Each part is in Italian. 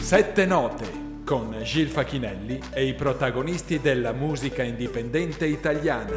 Sette note con Gil Facchinelli e i protagonisti della musica indipendente italiana.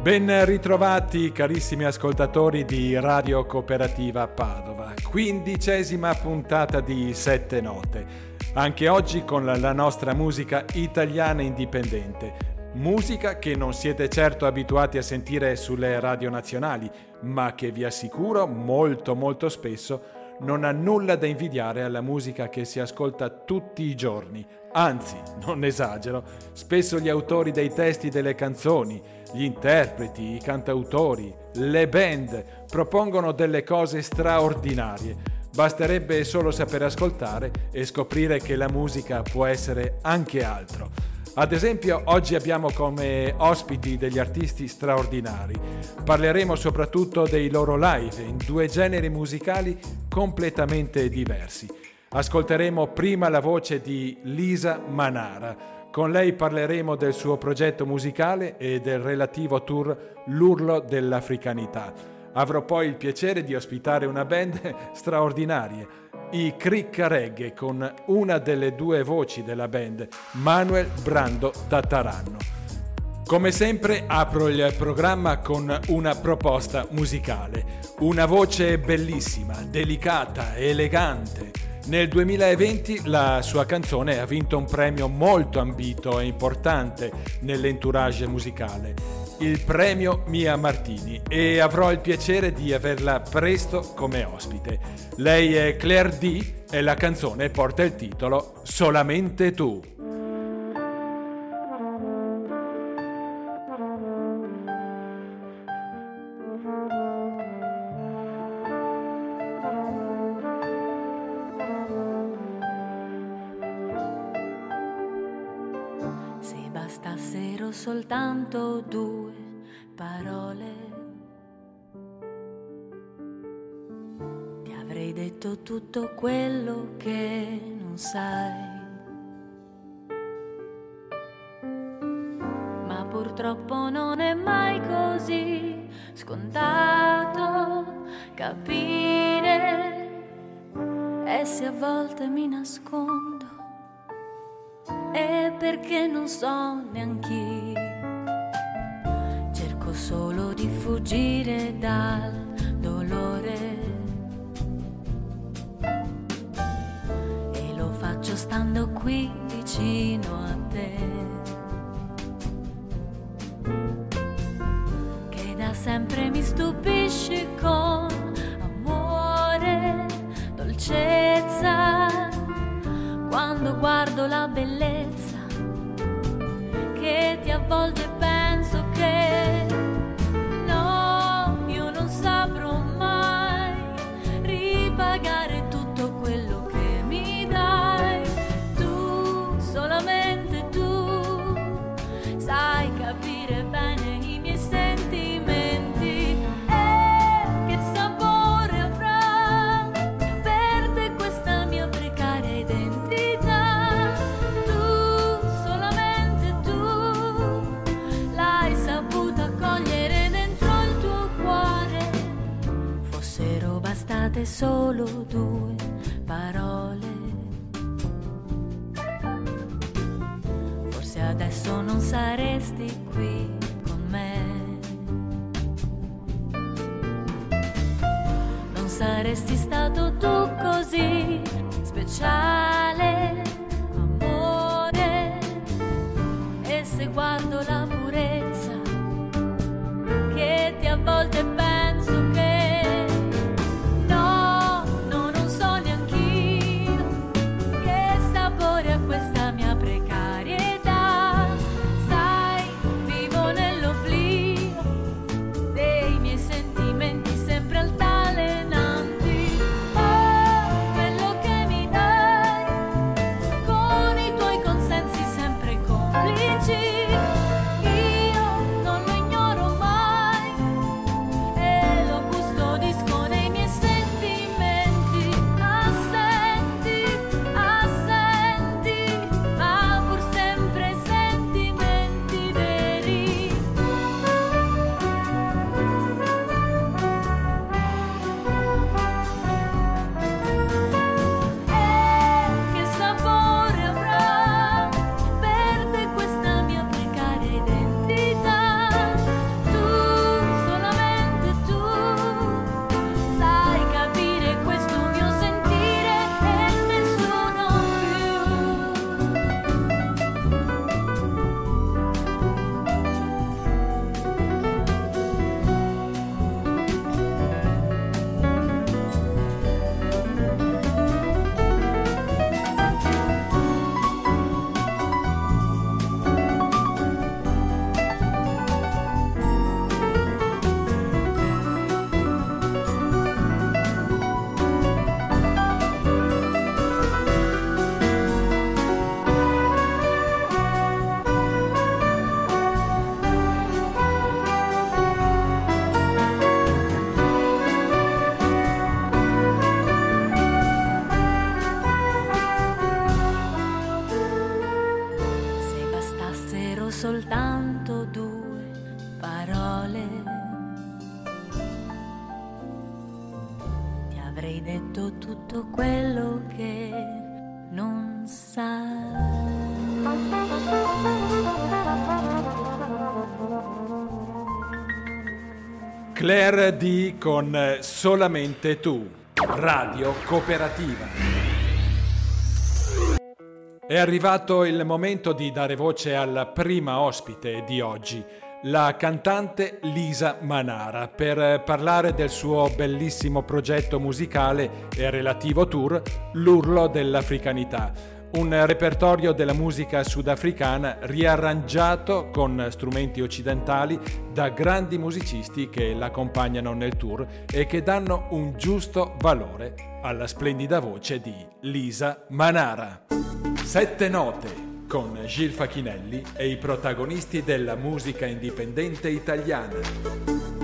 Ben ritrovati carissimi ascoltatori di Radio Cooperativa Padova, quindicesima puntata di Sette Note, anche oggi con la nostra musica italiana indipendente, musica che non siete certo abituati a sentire sulle radio nazionali, ma che vi assicuro molto molto spesso non ha nulla da invidiare alla musica che si ascolta tutti i giorni, anzi, non esagero, spesso gli autori dei testi delle canzoni, gli interpreti, i cantautori, le band propongono delle cose straordinarie. Basterebbe solo sapere ascoltare e scoprire che la musica può essere anche altro. Ad esempio, oggi abbiamo come ospiti degli artisti straordinari. Parleremo soprattutto dei loro live in due generi musicali completamente diversi. Ascolteremo prima la voce di Lisa Manara con lei parleremo del suo progetto musicale e del relativo tour L'urlo dell'africanità. Avrò poi il piacere di ospitare una band straordinaria, i Cricca Reggae, con una delle due voci della band, Manuel Brando Tattaranno. Come sempre apro il programma con una proposta musicale, una voce bellissima, delicata, elegante, nel 2020 la sua canzone ha vinto un premio molto ambito e importante nell'entourage musicale, il premio Mia Martini, e avrò il piacere di averla presto come ospite. Lei è Claire D e la canzone porta il titolo Solamente tu. soltanto due parole. Ti avrei detto tutto quello che non sai. Ma purtroppo non è mai così scontato capire. E se a volte mi nascondo è perché non so neanch'io fuggire dal dolore. E lo faccio stando qui vicino a te. Che da sempre mi stupisci con amore, dolcezza, quando guardo la bellezza che ti avvolge bastate solo due parole. Forse adesso non saresti qui con me. Non saresti stato tu così speciale, amore. E se guardo la purezza che ti a volte D con Solamente tu, Radio Cooperativa. È arrivato il momento di dare voce alla prima ospite di oggi, la cantante Lisa Manara, per parlare del suo bellissimo progetto musicale e relativo tour L'urlo dell'africanità un repertorio della musica sudafricana riarrangiato con strumenti occidentali da grandi musicisti che l'accompagnano nel tour e che danno un giusto valore alla splendida voce di Lisa Manara. Sette note con Gil Facchinelli e i protagonisti della musica indipendente italiana.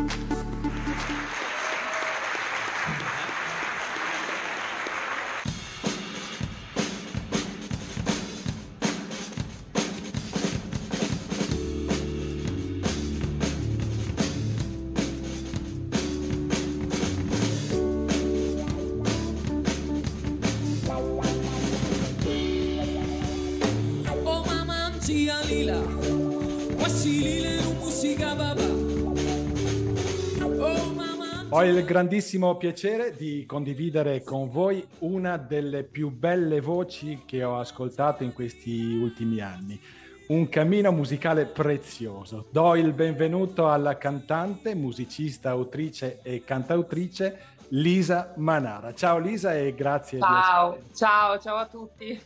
Il grandissimo piacere di condividere con voi una delle più belle voci che ho ascoltato in questi ultimi anni. Un cammino musicale prezioso. Do il benvenuto alla cantante, musicista, autrice e cantautrice Lisa Manara. Ciao Lisa e grazie. Ciao, ciao, ciao a tutti.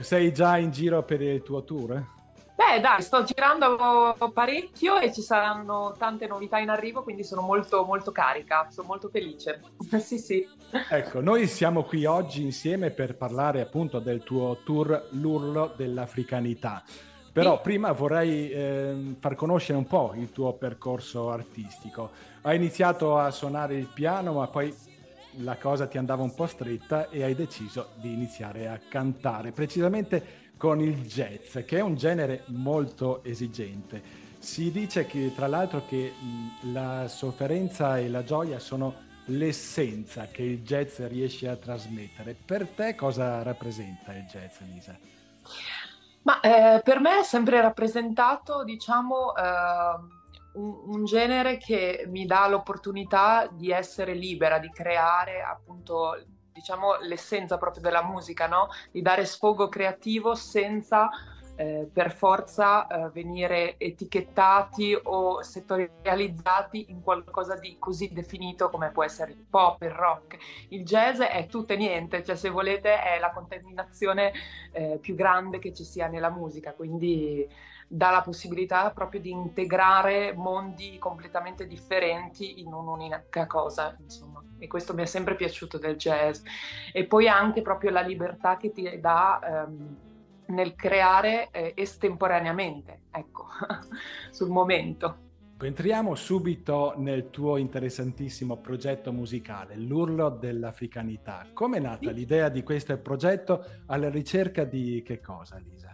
Sei già in giro per il tuo tour? Beh, dai, sto girando parecchio e ci saranno tante novità in arrivo, quindi sono molto, molto carica, sono molto felice. sì, sì. Ecco, noi siamo qui oggi insieme per parlare appunto del tuo tour L'urlo dell'africanità. Però sì. prima vorrei eh, far conoscere un po' il tuo percorso artistico. Hai iniziato a suonare il piano, ma poi la cosa ti andava un po' stretta e hai deciso di iniziare a cantare. Precisamente con il jazz, che è un genere molto esigente. Si dice che tra l'altro che la sofferenza e la gioia sono l'essenza che il jazz riesce a trasmettere. Per te cosa rappresenta il jazz, Lisa? Ma eh, per me è sempre rappresentato, diciamo, eh, un, un, genere che mi dà l'opportunità di essere libera, di creare appunto diciamo, l'essenza proprio della musica, no? di dare sfogo creativo senza eh, per forza eh, venire etichettati o settorializzati in qualcosa di così definito come può essere il pop, il rock. Il jazz è tutto e niente, cioè se volete è la contaminazione eh, più grande che ci sia nella musica, quindi dà la possibilità proprio di integrare mondi completamente differenti in un'unica cosa, insomma. E questo mi è sempre piaciuto del jazz. E poi anche proprio la libertà che ti dà ehm, nel creare eh, estemporaneamente, ecco, sul momento. Entriamo subito nel tuo interessantissimo progetto musicale, L'urlo dell'africanità. Come è nata sì. l'idea di questo progetto alla ricerca di che cosa, Lisa?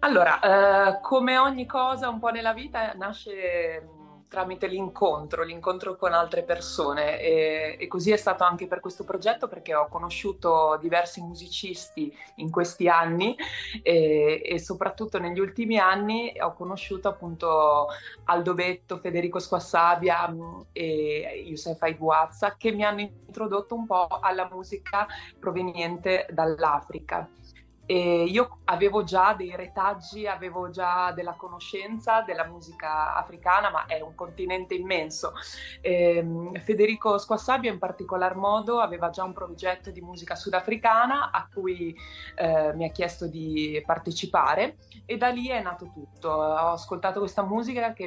Allora, eh, come ogni cosa un po' nella vita nasce tramite l'incontro, l'incontro con altre persone e, e, così è stato anche per questo progetto perché ho conosciuto diversi musicisti in questi anni e, e soprattutto negli ultimi anni ho conosciuto appunto Aldo Betto, Federico Squassabia mm, e Youssef Aiguazza che mi hanno introdotto un po' alla musica proveniente dall'Africa. E io avevo già dei retaggi, avevo già della conoscenza della musica africana, ma è un continente immenso. E ehm, Federico Squassabio in particolar modo aveva già un progetto di musica sudafricana a cui eh, mi ha chiesto di partecipare e da lì è nato tutto. Ho ascoltato questa musica che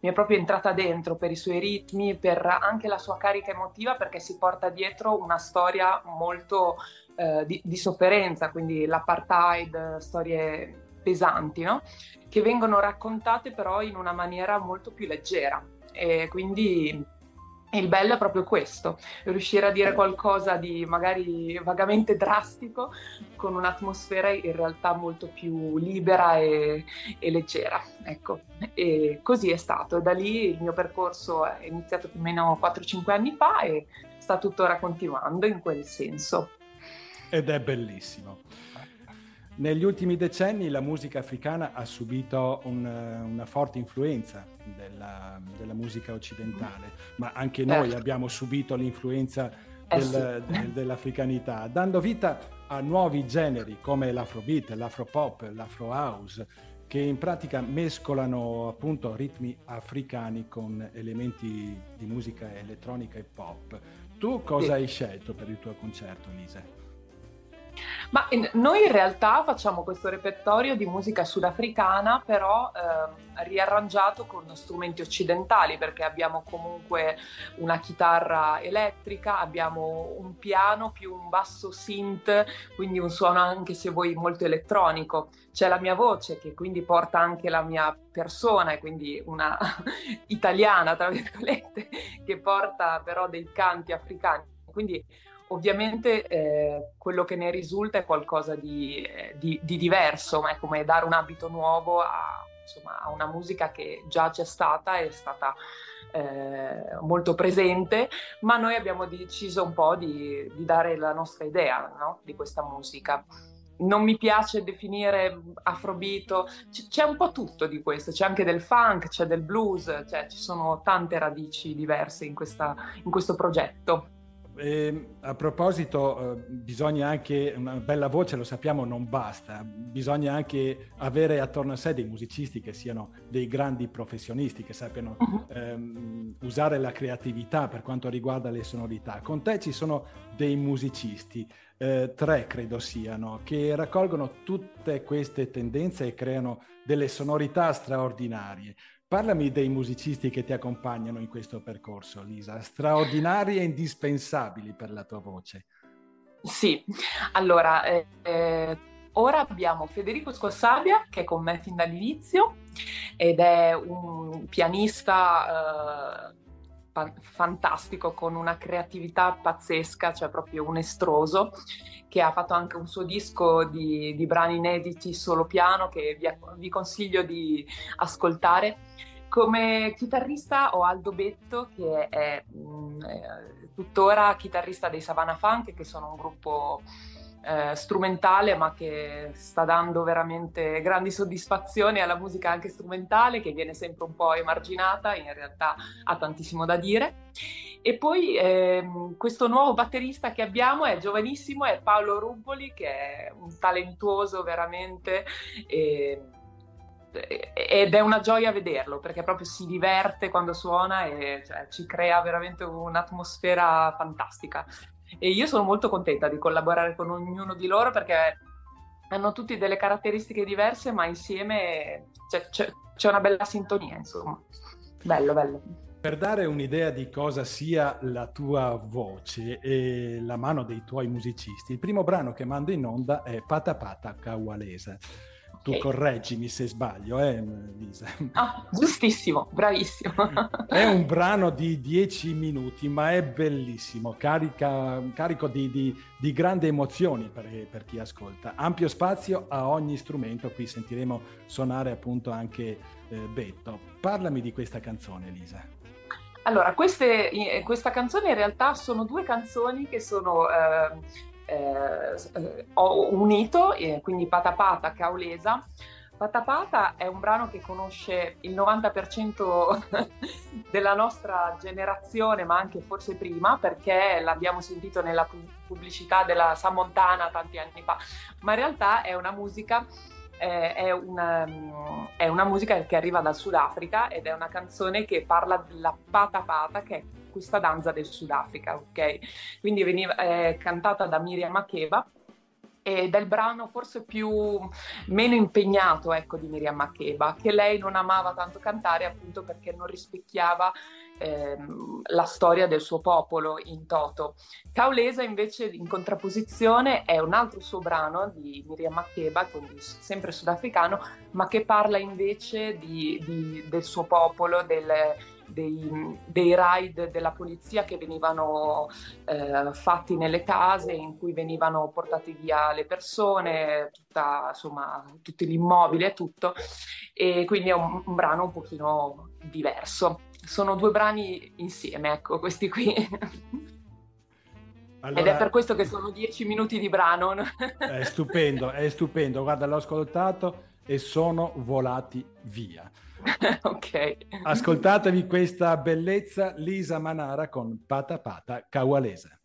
mi è proprio entrata dentro per i suoi ritmi, per anche la sua carica emotiva, perché si porta dietro una storia molto eh, di, di, sofferenza, quindi l'apartheid, storie pesanti, no? che vengono raccontate però in una maniera molto più leggera. E quindi E il bello è proprio questo, riuscire a dire qualcosa di magari vagamente drastico con un'atmosfera in realtà molto più libera e, e leggera. Ecco, e così è stato. E da lì il mio percorso è iniziato più o meno 4-5 anni fa e sta tuttora continuando in quel senso. Ed è bellissimo. Negli ultimi decenni la musica africana ha subito un, una forte influenza della, della, musica occidentale, ma anche noi certo. abbiamo subito l'influenza eh del, del, dell'africanità, dando vita a nuovi generi come l'afrobeat, l'afropop, l'afro house, che in pratica mescolano appunto ritmi africani con elementi di musica elettronica e pop. Tu cosa sì. hai scelto per il tuo concerto, Lisa? Ma noi in realtà facciamo questo repertorio di musica sudafricana, però eh, riarrangiato con strumenti occidentali, perché abbiamo comunque una chitarra elettrica, abbiamo un piano più un basso synth, quindi un suono anche se vuoi molto elettronico. C'è la mia voce che quindi porta anche la mia persona, e quindi una italiana, tra virgolette, che porta però dei canti africani. Quindi Ovviamente eh, quello che ne risulta è qualcosa di, eh, di, di, diverso, ma è come dare un abito nuovo a, insomma, a una musica che già c'è stata, è stata eh, molto presente, ma noi abbiamo deciso un po' di, di dare la nostra idea no? di questa musica. Non mi piace definire afrobeat, c- c'è un po' tutto di questo, c'è anche del funk, c'è del blues, cioè ci sono tante radici diverse in, questa, in questo progetto. E a proposito, eh, bisogna anche una bella voce, lo sappiamo, non basta, bisogna anche avere attorno a sé dei musicisti che siano dei grandi professionisti, che sappiano mhm. ehm, usare la creatività per quanto riguarda le sonorità. Con te ci sono dei musicisti, eh, tre credo siano, che raccolgono tutte queste tendenze e creano delle sonorità straordinarie. Parlami dei musicisti che ti accompagnano in questo percorso, Lisa, straordinari e indispensabili per la tua voce. Sì, allora, eh, eh, ora abbiamo Federico Scossabia che è con me fin dall'inizio ed è un pianista eh, fantastico con una creatività pazzesca, cioè proprio un estroso che ha fatto anche un suo disco di, di brani inediti solo piano che vi, vi consiglio di ascoltare. Come chitarrista ho Aldo Betto che è mh, mm, eh, tuttora chitarrista dei Savannah Funk che sono un gruppo eh, strumentale ma che sta dando veramente grandi soddisfazioni alla musica anche strumentale che viene sempre un po' emarginata, in realtà ha tantissimo da dire. E poi ehm, questo nuovo batterista che abbiamo è giovanissimo, è Paolo Rubboli che è un talentuoso veramente. E, ed è una gioia vederlo perché proprio si diverte quando suona e cioè, ci crea veramente un'atmosfera fantastica e io sono molto contenta di collaborare con ognuno di loro perché hanno tutti delle caratteristiche diverse, ma insieme c'è, c'è, c'è una bella sintonia, insomma. Bello, bello. Per dare un'idea di cosa sia la tua voce e la mano dei tuoi musicisti, il primo brano che mando in onda è Pata Pata. Tu okay. correggimi se sbaglio, eh, Lisa. Ah, giustissimo, bravissimo. è un brano di dieci minuti, ma è bellissimo, carica, carico di, di, di grandi emozioni per, per, chi ascolta. Ampio spazio a ogni strumento, qui sentiremo suonare appunto anche eh, Betto. Parlami di questa canzone, Lisa. Allora, queste, questa canzone in realtà sono due canzoni che sono... Eh, eh, ho unito, eh, quindi Patapata Caulesa. Patapata è un brano che conosce il 90% della nostra generazione, ma anche forse prima, perché l'abbiamo sentito nella pubblicità della Samontana tanti anni fa, ma in realtà è una musica eh, è, una, è, una, musica che arriva dal Sudafrica ed è una canzone che parla della pata pata, che è questa danza del Sudafrica, ok? Quindi veniva è cantata da Miriam Makeba ed è il brano forse più meno impegnato ecco, di Miriam Makeba, che lei non amava tanto cantare appunto perché non rispecchiava ehm, la storia del suo popolo in toto. Caulesa invece in contrapposizione è un altro suo brano di Miriam Makeba, sempre sudafricano, ma che parla invece di, di, del suo popolo, del, dei, dei raid della polizia che venivano eh, fatti nelle case in cui venivano portate via le persone, tutta, insomma, tutto l'immobile e tutto, e quindi è un, un brano un pochino diverso. Sono due brani insieme, ecco, questi qui. Allora, Ed è per questo che sono dieci minuti di brano. È stupendo, è stupendo. Guarda, l'ho ascoltato e sono volati via. ok. Ascoltatevi questa bellezza Lisa Manara con Pata Pata Kawalesa.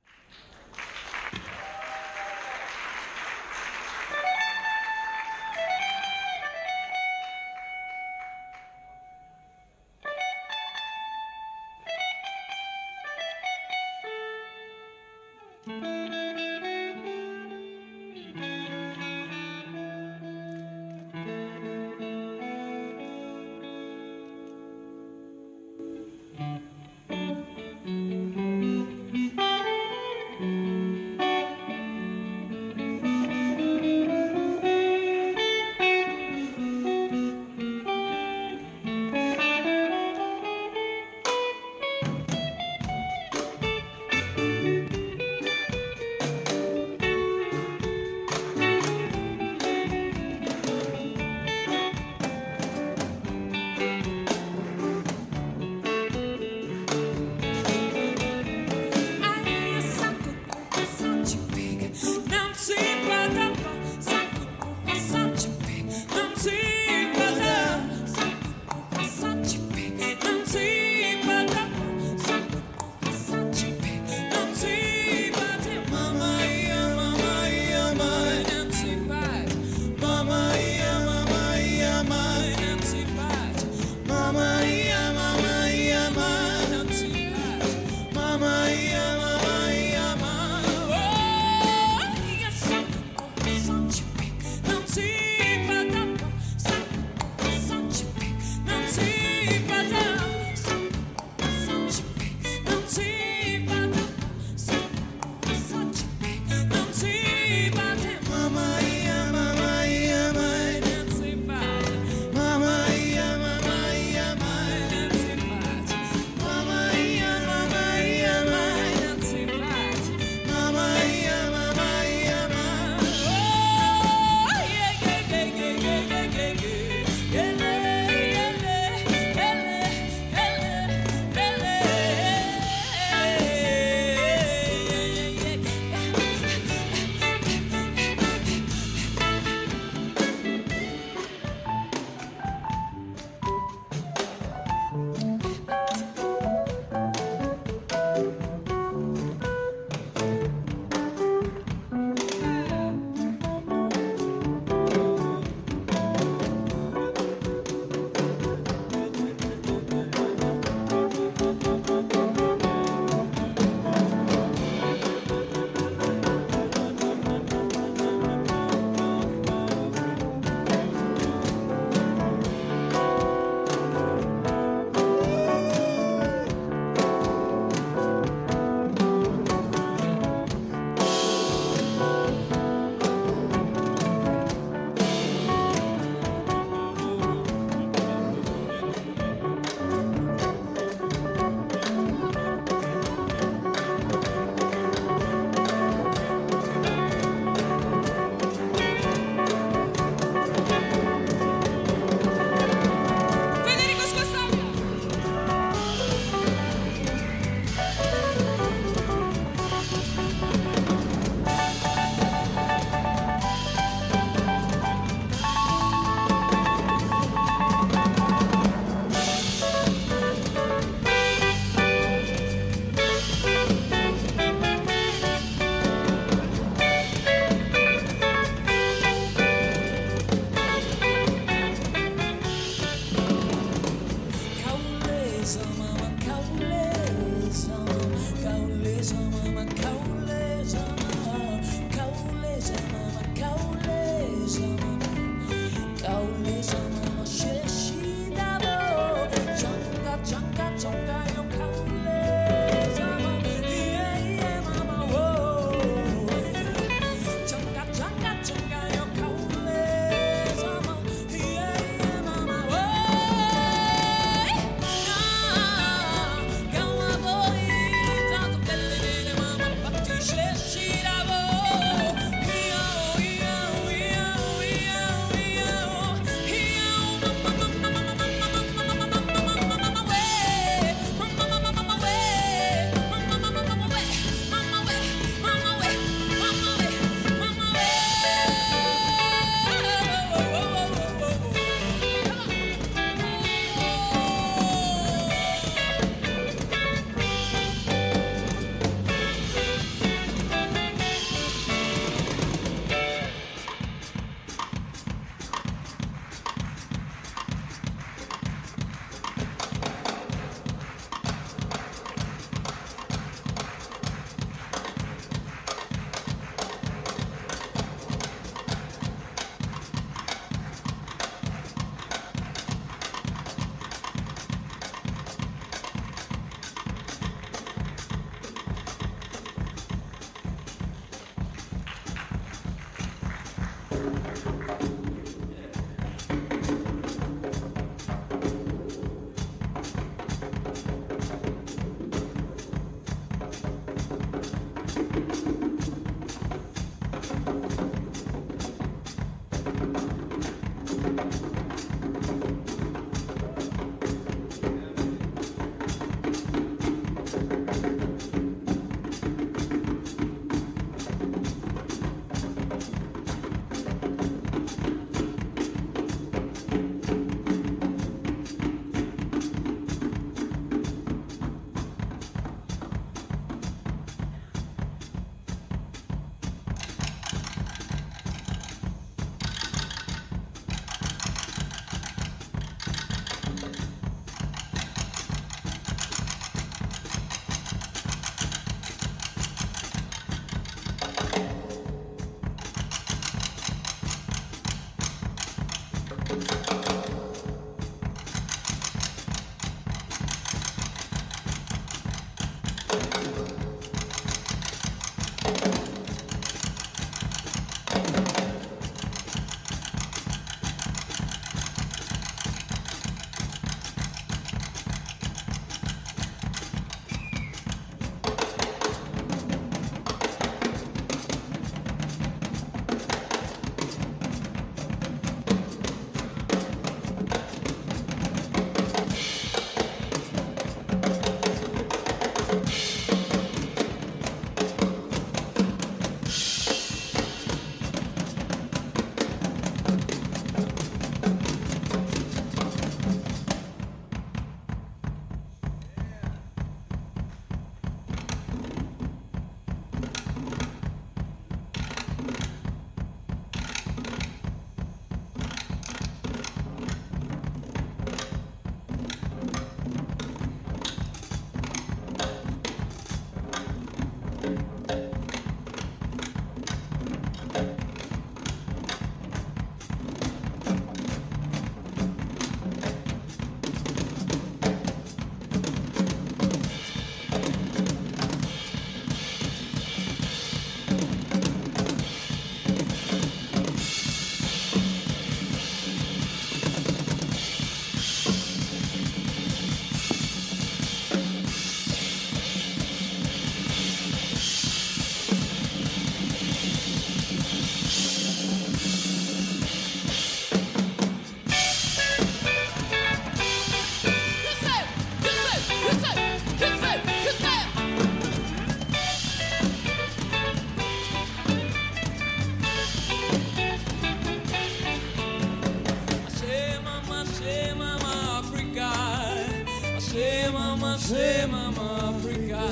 Shema Africa.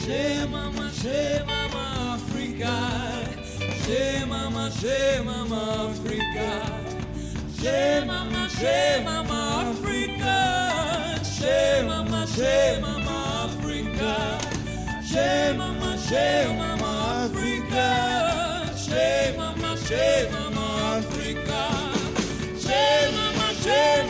Shema Shema Africa. Shema Shema Africa. Shema Shema Africa. Shema Shema Africa. Shema Shema Africa. Shema Shema Africa. Shema Shema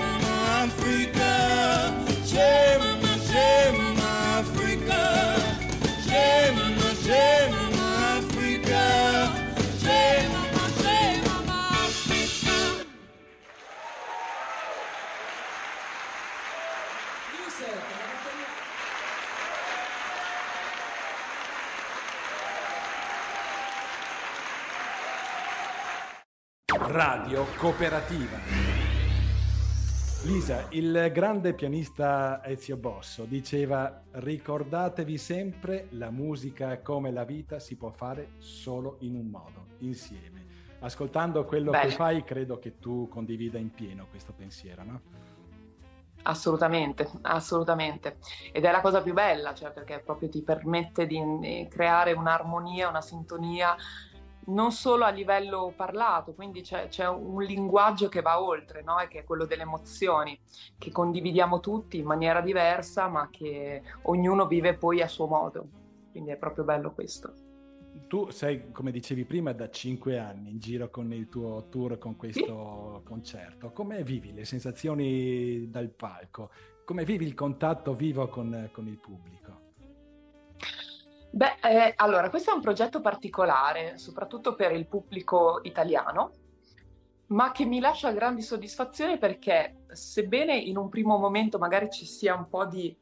Cooperativa. Lisa, il grande pianista Ezio Bosso diceva ricordatevi sempre la musica come la vita si può fare solo in un modo, insieme. Ascoltando quello Bene. che fai credo che tu condivida in pieno questo pensiero, no? Assolutamente, assolutamente. Ed è la cosa più bella, cioè perché proprio ti permette di eh, creare un'armonia, una sintonia, non solo a livello parlato, quindi c'è, c'è un linguaggio che va oltre, no? E che è quello delle emozioni, che condividiamo tutti in maniera diversa, ma che ognuno vive poi a suo modo. Quindi è proprio bello questo. Tu sei, come dicevi prima, da cinque anni in giro con il tuo tour, con questo concerto. Come vivi le sensazioni dal palco? Come vivi il contatto vivo con, con il pubblico? Beh, eh, allora, questo è un progetto particolare, soprattutto per il pubblico italiano, ma che mi lascia grandi soddisfazioni perché, sebbene in un primo momento magari ci sia un po' di,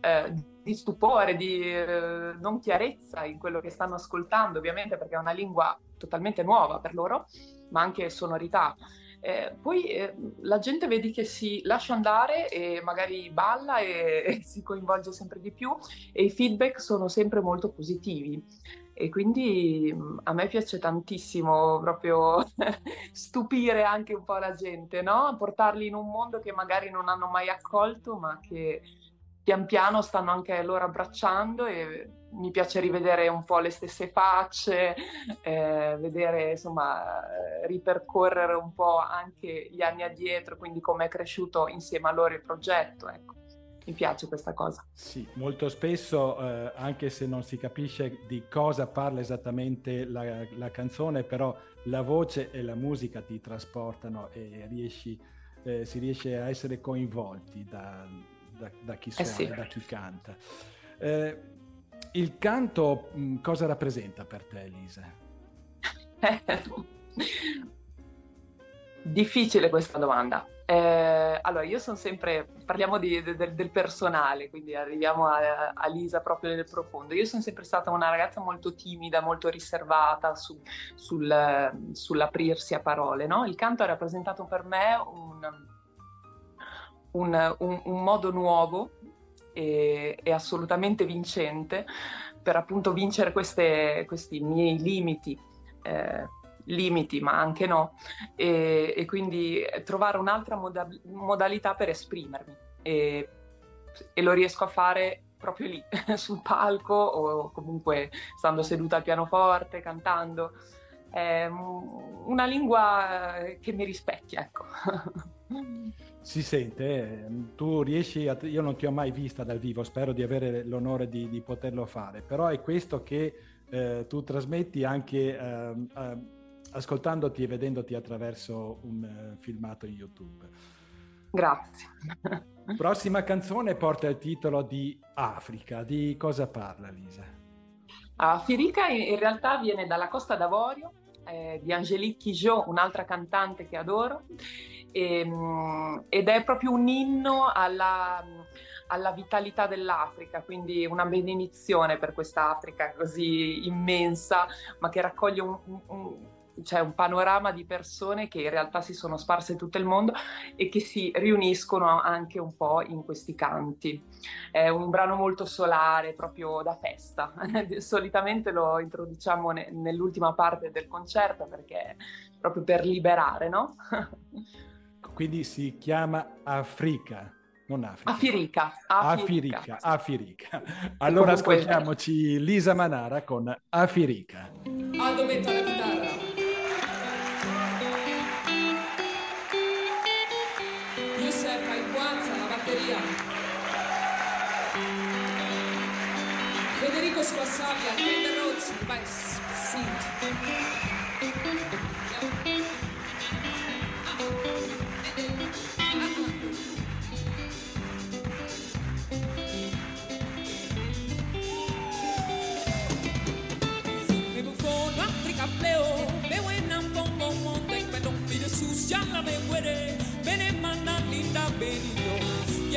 eh, di stupore, di eh, non chiarezza in quello che stanno ascoltando, ovviamente perché è una lingua totalmente nuova per loro, ma anche sonorità. Eh, poi eh, la gente vedi che si lascia andare e magari balla e, e si coinvolge sempre di più e i feedback sono sempre molto positivi. E quindi mh, a me piace tantissimo proprio stupire anche un po' la gente, no? Portarli in un mondo che magari non hanno mai accolto, ma che pian piano stanno anche loro abbracciando e mi piace rivedere un po' le stesse facce, eh, vedere insomma eh, ripercorrere un po' anche gli anni addietro, quindi come è cresciuto insieme a loro il progetto, ecco. Mi piace questa cosa. Sì, molto spesso, eh, anche se non si capisce di cosa parla esattamente la, la, canzone, però la voce e la musica ti trasportano e riesci, eh, si riesce a essere coinvolti da, da, da chi suona, Eh sì. da chi canta. Eh, il canto mh, cosa rappresenta per te, Elisa? Difficile questa domanda. Eh, allora, io sono sempre, parliamo di- de- del personale, quindi arriviamo a, a Lisa proprio nel profondo. Io sono sempre stata una ragazza molto timida, molto riservata su- sul- sull'aprirsi a parole, no? Il canto ha rappresentato per me un, un- un- un modo nuovo e, e assolutamente vincente per appunto vincere queste- questi miei limiti. eh, limiti, ma anche no, e, e quindi trovare un'altra moda- modalità per esprimermi e, e lo riesco a fare proprio lì, sul palco o comunque stando seduta al pianoforte, cantando. È un- una lingua che mi rispecchia, ecco. Si sente, eh, tu riesci a... Io non ti ho mai vista dal vivo, spero di avere l'onore di, di poterlo fare, però è questo che eh, tu trasmetti anche ehm, eh, ascoltandoti e vedendoti attraverso un eh, filmato in YouTube. Grazie. Prossima canzone porta il titolo di Africa. Di cosa parla, Lisa? Ah, Firica in, realtà viene dalla Costa d'Avorio, eh, di Angélique Kidjo, un'altra cantante che adoro, e, mm, ed è proprio un inno alla, alla vitalità dell'Africa, quindi una benedizione per questa Africa così immensa, ma che raccoglie un, un- un- cioè un panorama di persone che in realtà si sono sparse tutto il mondo e che si riuniscono anche un po' in questi canti. È un brano molto solare, proprio da festa. Solitamente lo introduciamo ne- nell'ultima parte del concerto perché proprio per liberare, no? Quindi si chiama Africa. non Africa. Afirica. Afirica, Afirica. Allora Comunque- ascoltiamoci Lisa Manara con Afirica. Aldo Betta alla chitarra. Youssef Aiguanza alla batteria. Federico Squassavia, Fender Rhodes, bass, synth.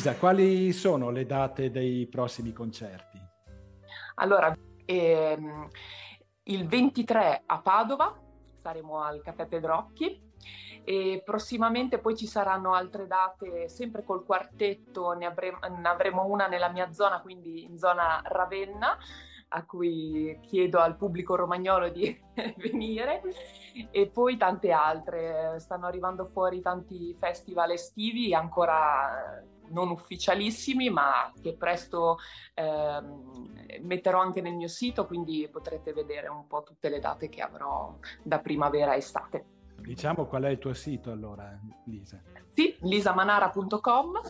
Lisa, quali sono le date dei prossimi concerti? Allora, ehm, il 23 a Padova saremo al Caffè Pedrocchi e prossimamente poi ci saranno altre date sempre col quartetto, ne, avremo, ne avremo una nella mia zona, quindi in zona Ravenna, a cui chiedo al pubblico romagnolo di venire e poi tante altre. Stanno arrivando fuori tanti festival estivi ancora non ufficialissimi, ma che presto ehm, metterò anche nel mio sito, quindi potrete vedere un po' tutte le date che avrò da primavera a estate. Diciamo qual è il tuo sito allora, Lisa? Sì, lisamanara.com,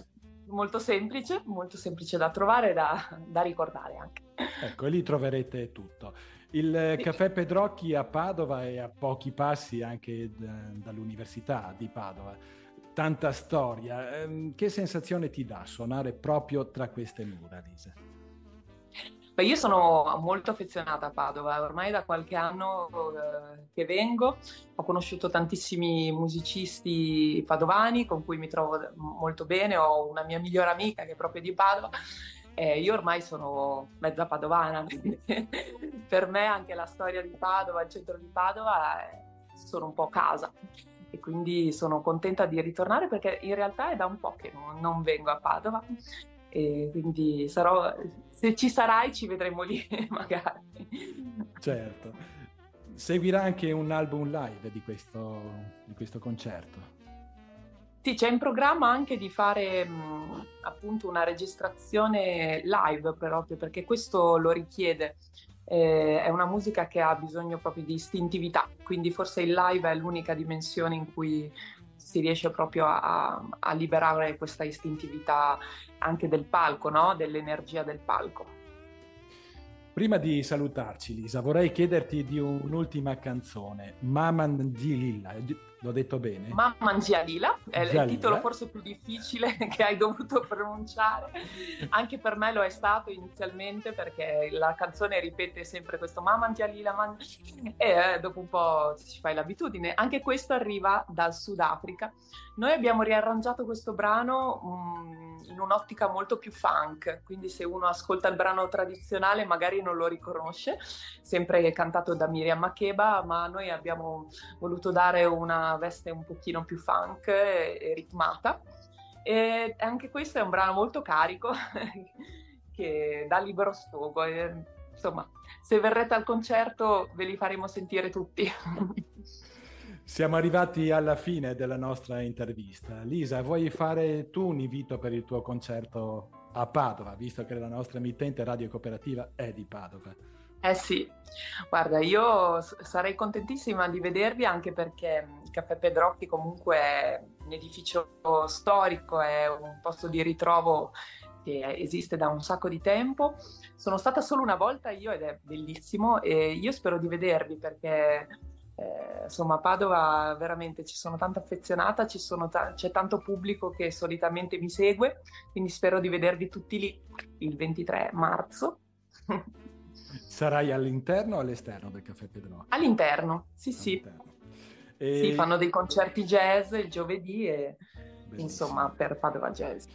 molto semplice, molto semplice da trovare e da, da ricordare anche. Ecco, lì troverete tutto. Il eh, caffè Pedrocchi a Padova è a pochi passi anche da- dall'Università di Padova. Tanta storia. Ehm, Che sensazione ti dà suonare proprio tra queste mura, Lisa? Beh, io sono molto affezionata a Padova, ormai da qualche anno eh, che vengo, ho conosciuto tantissimi musicisti padovani con cui mi trovo molto bene, ho una mia migliore amica che è proprio di Padova. E io ormai sono mezza padovana, per me anche la storia di Padova, il centro di Padova, sono un po' casa e quindi sono contenta di ritornare perché in realtà è da un po' che non, non vengo a Padova e quindi sarò, se ci sarai ci vedremo lì magari. Certo. Seguirà anche un album live di questo, di questo concerto. Sì, c'è in programma anche di fare mh, appunto una registrazione live proprio perché questo lo richiede. Eh, è una musica che ha bisogno proprio di istintività, quindi forse il live è l'unica dimensione in cui si riesce proprio a, a liberare questa istintività anche del palco, no? Dell'energia del palco. Prima di salutarci, Lisa, vorrei chiederti di un'ultima canzone, Maman di Lilla. L'ho detto bene? Mamma Gialila è il Gialila. titolo forse più difficile che hai dovuto pronunciare. Anche per me lo è stato inizialmente perché la canzone ripete sempre questo Mamma Gialila man... e eh, dopo un po' ci fai l'abitudine. Anche questo arriva dal Sudafrica. Noi abbiamo riarrangiato questo brano mm, in un'ottica molto più funk, quindi se uno ascolta il brano tradizionale magari non lo riconosce, sempre cantato da Miriam Makeba, ma noi abbiamo voluto dare una veste un pochino più funk e, e ritmata. E anche questo è un brano molto carico che dà libero sfogo. E, insomma, se verrete al concerto ve li faremo sentire tutti. Siamo arrivati alla fine della nostra intervista. Lisa, vuoi fare tu un invito per il tuo concerto a Padova, visto che la nostra emittente radio cooperativa è di Padova? Eh sì, guarda, io sarei contentissima di vedervi anche perché mm, il Caffè Pedrocchi comunque è un edificio storico, è un posto di ritrovo che esiste da un sacco di tempo. Sono stata solo una volta io ed è bellissimo e io spero di vedervi perché eh, insomma a Padova veramente ci sono tanto affezionata, ta- c'è tanto pubblico che solitamente mi segue, quindi spero di vedervi tutti lì il 23 marzo. Sarai all'interno o all'esterno del Caffè Pedrocchi? All'interno, sì sì. All'interno. E- Sì, fanno dei concerti jazz il giovedì e Bellissimo. insomma per Padova Jazz.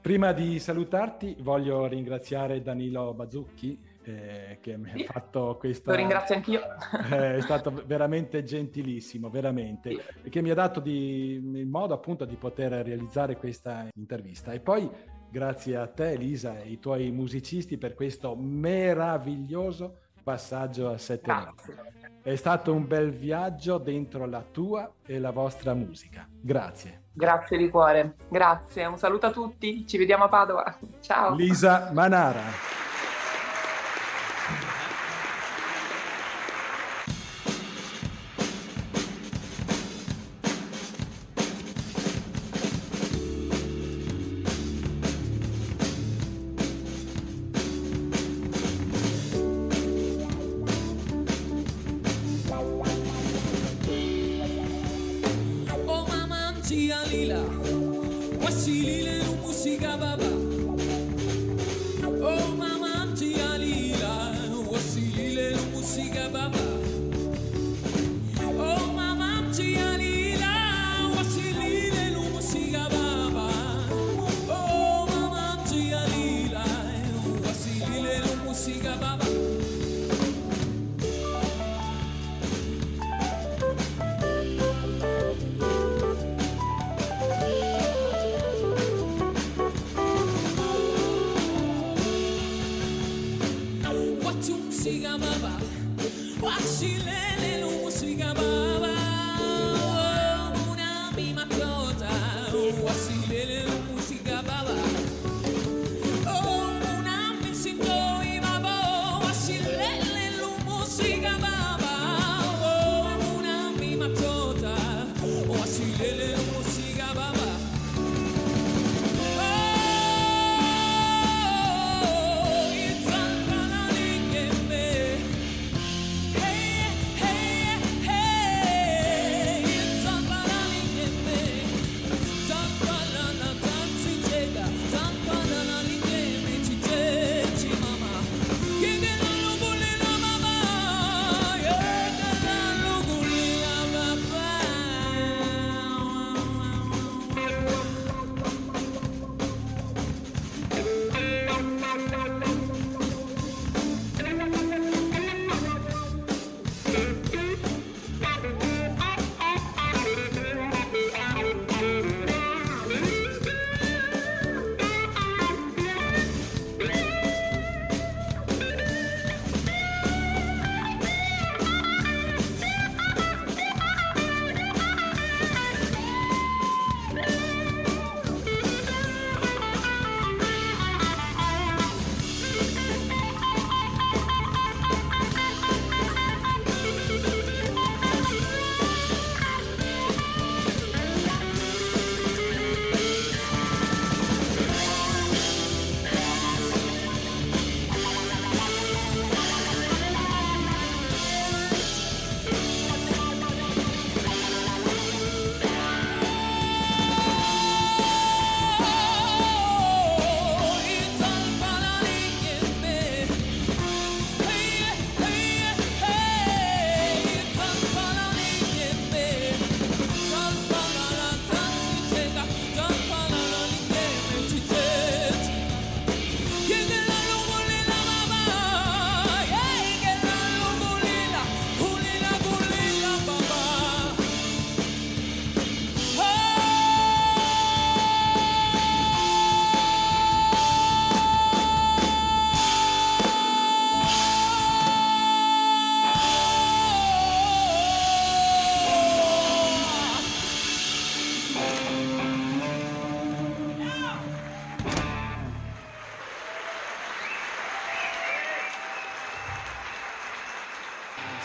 Prima di salutarti voglio ringraziare Danilo Bazzucchi eh, che mi Sì. ha fatto questa... Lo ringrazio anch'io. Eh, è stato veramente gentilissimo, veramente, Sì. perché mi ha dato di- il modo appunto di poter realizzare questa intervista. E poi grazie a te Elisa e ai tuoi musicisti per questo meraviglioso passaggio a sette note. È stato un bel viaggio dentro la tua e la vostra musica. Grazie. Grazie di cuore. Grazie. Un saluto a tutti. Ci vediamo a Padova. Ciao. Lisa Manara.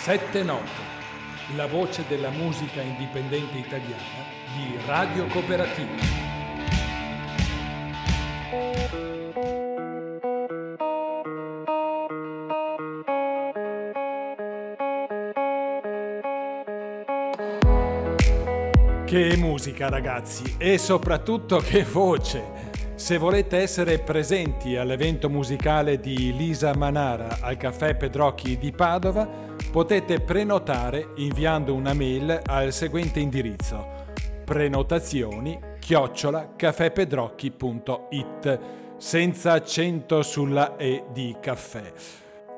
Sette note, la voce della musica indipendente italiana di Radio Cooperativa. Che musica ragazzi e soprattutto che voce! Se volete essere presenti all'evento musicale di Lisa Manara al Caffè Pedrocchi di Padova, potete prenotare inviando una mail al seguente indirizzo prenotazioni chiocciola senza accento sulla E di caffè.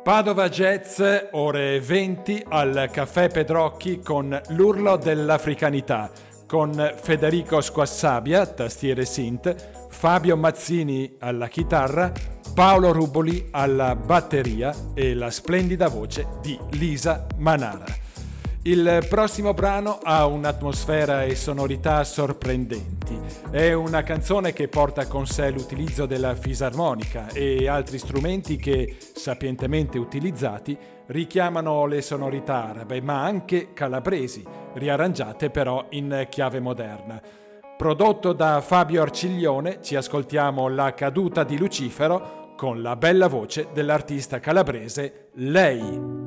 Padova Jazz, ore 20 al Caffè Pedrocchi con l'urlo dell'africanità, con Federico Squassabia, tastiere synth, Fabio Mazzini alla chitarra, Paolo Ruboli alla batteria e la splendida voce di Lisa Manara. Il prossimo brano ha un'atmosfera e sonorità sorprendenti. È una canzone che porta con sé l'utilizzo della fisarmonica e altri strumenti che, sapientemente utilizzati, richiamano le sonorità arabe, ma anche calabresi, riarrangiate però in chiave moderna. Prodotto da Fabio Arciglione, ci ascoltiamo La caduta di Lucifero con la bella voce dell'artista calabrese Lei.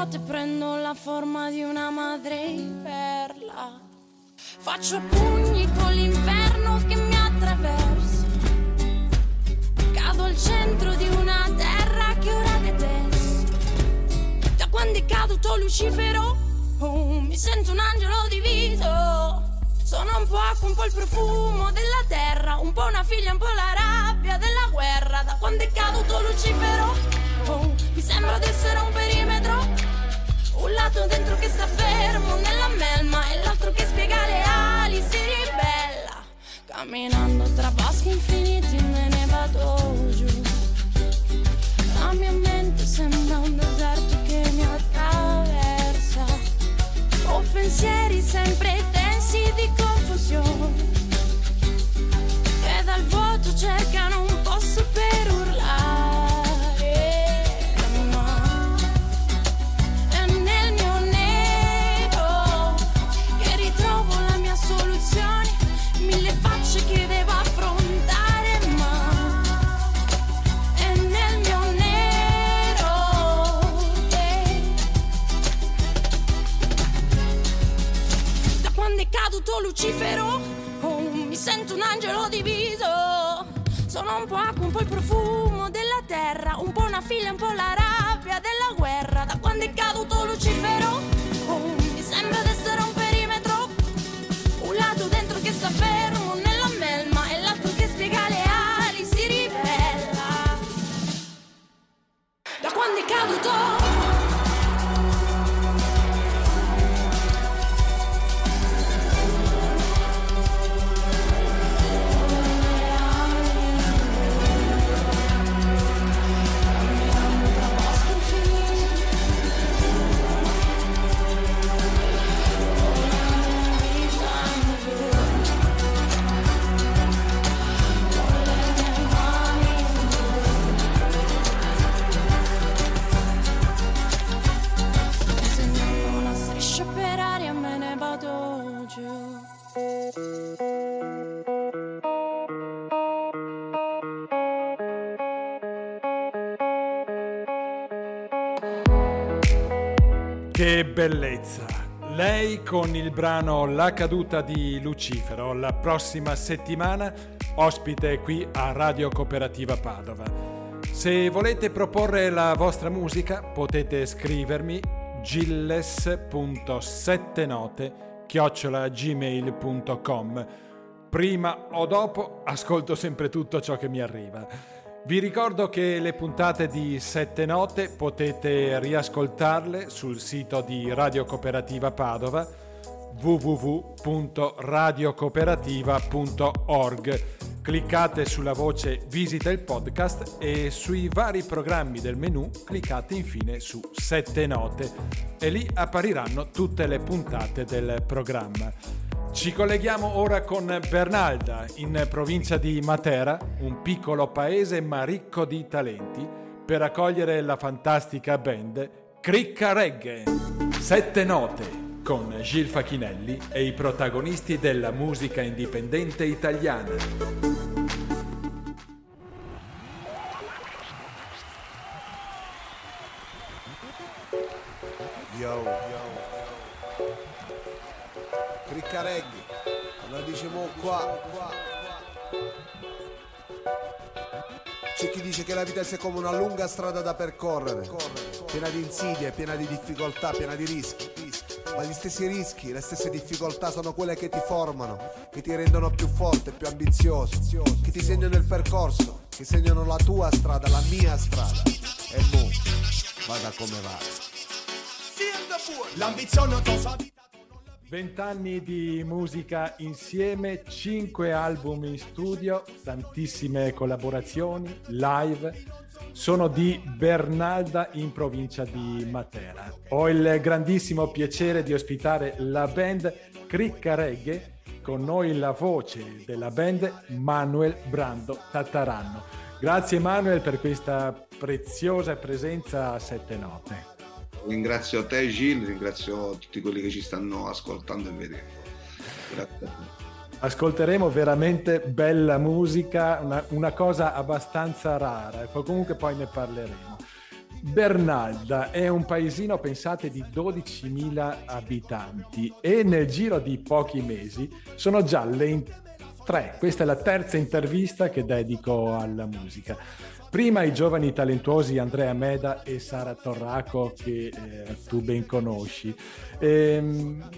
Quote, prendo la forma di una madre perla. Faccio pugni con l'inferno che mi attraversa. Cado al centro di una terra che ora detesto. Da quando è caduto Lucifero, oh, mi sento un angelo diviso. Sono un po' acqua, un po' il profumo della terra, un po' una figlia, un po' la rabbia della guerra. Da quando è caduto Lucifero, oh, mi sembra di essere un perimetro. Un lato dentro che sta fermo nella melma e l'altro che spiega le ali, si ribella. Camminando tra boschi infiniti me ne vado giù. La mia mente sembra un deserto che mi attraversa. Ho pensieri sempre di confusione che dal vuoto cercano un posto per Lucifero, oh, mi sento un angelo diviso. Sono un po' acqua, un po' il profumo della terra, un po' una figlia, un po' la rabbia della guerra. Da quando è caduto Lucifero, Che bellezza! Lei con il brano La caduta di Lucifero, la prossima settimana ospite qui a Radio Cooperativa Padova. Se volete proporre la vostra musica potete scrivermi gilles.settenote chiocciolagmail.com prima o dopo ascolto sempre tutto ciò che mi arriva. Vi ricordo che le puntate di Sette Note potete riascoltarle sul sito di Radio Cooperativa Padova www.radiocooperativa.org. Cliccate sulla voce Visita il podcast e sui vari programmi del menu cliccate infine su Sette Note e lì appariranno tutte le puntate del programma. Ci colleghiamo ora con Bernalda, in provincia di Matera, un piccolo paese ma ricco di talenti, per accogliere la fantastica band Cricca Reggae. Sette note con Gil Facchinelli e i protagonisti della musica indipendente italiana. Yo, yo. Criccareghi, lo diciamo qua. C'è chi dice che la vita sia come una lunga strada da percorrere, piena di insidie, piena di difficoltà, piena di rischi. Ma gli stessi rischi, le stesse difficoltà sono quelle che ti formano, che ti rendono più forte, più ambizioso, che ti segnano il percorso, che segnano la tua strada, la mia strada. E mo, vada come va. Vent'anni di musica insieme, cinque album in studio, tantissime collaborazioni, live. Sono di Bernalda in provincia di Matera. Ho il grandissimo piacere di ospitare la band Cricca Reggae, con noi la voce della band Manuel Brando Tattaranno. Grazie Manuel per questa preziosa presenza a Sette Note. Ringrazio te Gil, ringrazio tutti quelli che ci stanno ascoltando e vedendo. Grazie. Ascolteremo veramente bella musica, una, una cosa abbastanza rara, poi comunque poi ne parleremo. Bernalda è un paesino, pensate, di 12.000 abitanti e nel giro di pochi mesi sono già le in- tre. Questa è la terza intervista che dedico alla musica. Prima i giovani talentuosi Andrea Meda e Sara Torraco che eh, tu ben conosci. Ehm,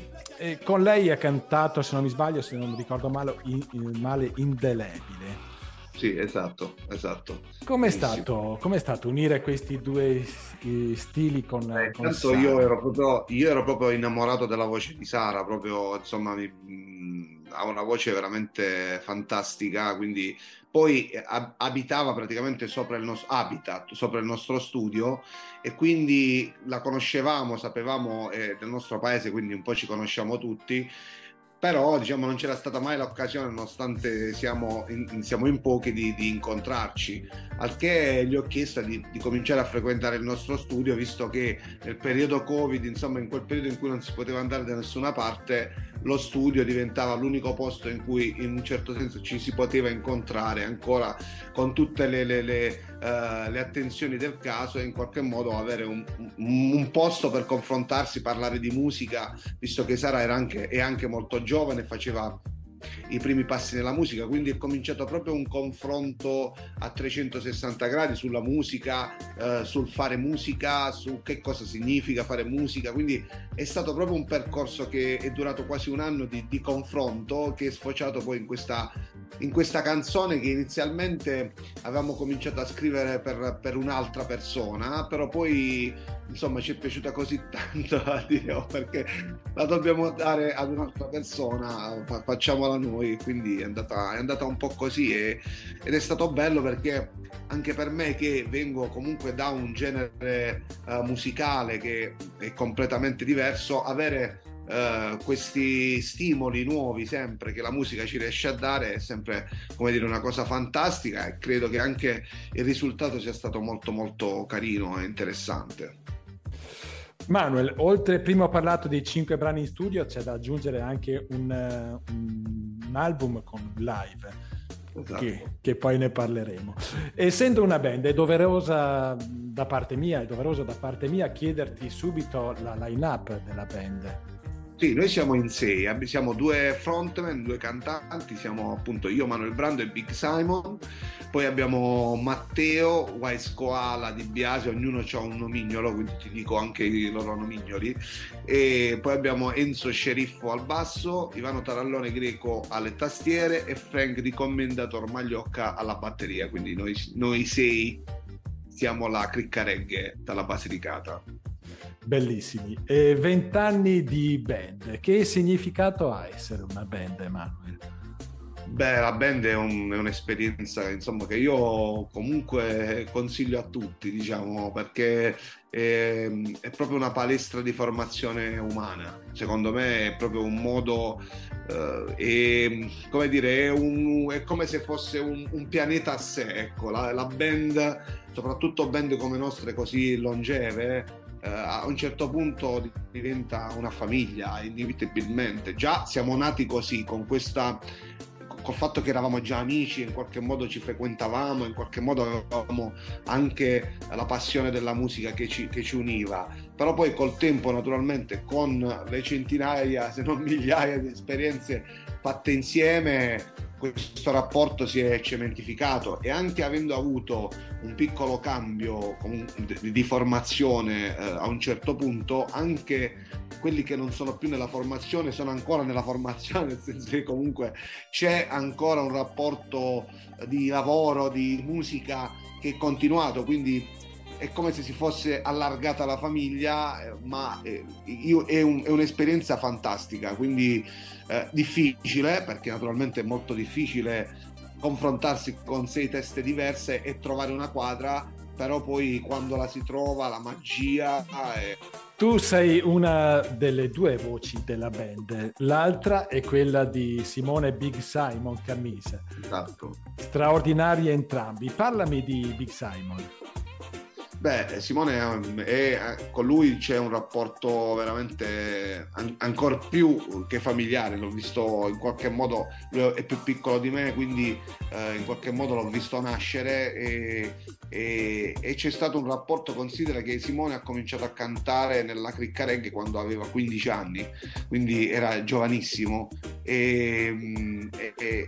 con lei ha cantato, se non mi sbaglio, se non mi ricordo male, in- in- male Indelebile. Sì, esatto, esatto. Com'è stato, com'è stato unire questi due stili con, Eh, con Intanto Sara? io ero, proprio, io ero proprio innamorato della voce di Sara, proprio insomma mi- mh, ha una voce veramente fantastica, quindi poi eh, ab- abitava praticamente sopra il nostro habitat, sopra il nostro studio e quindi la conoscevamo, sapevamo eh, del nostro paese, quindi un po' ci conosciamo tutti. Però diciamo non c'era stata mai l'occasione, nonostante siamo in, siamo in pochi, di, di incontrarci. Al che gli ho chiesto di, di cominciare a frequentare il nostro studio, visto che nel periodo Covid, insomma, in quel periodo in cui non si poteva andare da nessuna parte, lo studio diventava l'unico posto in cui in un certo senso ci si poteva incontrare ancora con tutte le, le- le, eh, le attenzioni del caso e in qualche modo avere un, un- un posto per confrontarsi, parlare di musica, visto che Sara era anche, è anche molto giovane, faceva i primi passi nella musica, quindi è cominciato proprio un confronto a 360 gradi sulla musica, eh, sul fare musica, su che cosa significa fare musica, quindi è stato proprio un percorso che è durato quasi un anno di, di confronto che è sfociato poi in questa, in questa canzone che inizialmente avevamo cominciato a scrivere per, per un'altra persona, però poi insomma ci è piaciuta così tanto a dire "Oh, perché la dobbiamo dare ad un'altra persona, fa- facciamola noi, quindi è andata, è andata un po' così e- ed è stato bello perché anche per me che vengo comunque da un genere eh, musicale che è completamente diverso, avere eh, questi stimoli nuovi sempre che la musica ci riesce a dare è sempre come dire una cosa fantastica e credo che anche il risultato sia stato molto molto carino e interessante. Manuel, oltre prima ho parlato dei cinque brani in studio, c'è da aggiungere anche un, eh, un- un album con live. Esatto. Che, che poi ne parleremo. Essendo una band, è doverosa da parte mia, è doveroso da parte mia chiederti subito la line-up della band. Sì, noi siamo in sei, siamo due frontman, due cantanti, siamo appunto io, Manuel Brando e Big Simon, poi abbiamo Matteo, Wise Koala di Biasi, ognuno ha un nomignolo, quindi ti dico anche i loro nomignoli, e poi abbiamo Enzo Sceriffo al basso, Ivano Tarallone Greco alle tastiere e Frank di Commendator Magliocca alla batteria, quindi noi, noi sei siamo la criccareghe dalla Basilicata. Bellissimi. E vent'anni di band, che significato ha essere una band, Emanuele? Beh, la band è, un- è un'esperienza insomma, che io comunque consiglio a tutti, diciamo, perché è, è proprio una palestra di formazione umana. Secondo me è proprio un modo, eh, è, come dire, è, un- è come se fosse un, un pianeta a sé. Ecco, la, la band, soprattutto band come nostre così longeve, eh, a un certo punto diventa una famiglia inevitabilmente. Già siamo nati così, con questa col fatto che eravamo già amici, in qualche modo ci frequentavamo, in qualche modo avevamo anche la passione della musica che ci, che ci univa. Però poi col tempo, naturalmente, con le centinaia, se non migliaia di esperienze fatte insieme, questo rapporto si è cementificato e anche avendo avuto un piccolo cambio di formazione eh, a un certo punto, anche quelli che non sono più nella formazione sono ancora nella formazione, nel senso che comunque c'è ancora un rapporto di lavoro, di musica che è continuato, quindi è come se si fosse allargata la famiglia, eh, ma eh, io- è, un- è un'esperienza fantastica, quindi eh, difficile, perché naturalmente è molto difficile confrontarsi con sei teste diverse e trovare una quadra, però poi quando la si trova la magia è Tu sei una delle due voci della band, l'altra è quella di Simone Big Simon Camisa. esatto. Straordinari entrambi. Parlami di Big Simon. Beh, Simone, ehm, è- con lui c'è un rapporto veramente an- ancora più che familiare. L'ho visto in qualche modo, lui è più piccolo di me, quindi eh, in qualche modo l'ho visto nascere e, e- e c'è stato un rapporto. Considera che Simone ha cominciato a cantare nella Cricca Reggae quando aveva 15 anni, quindi era giovanissimo e-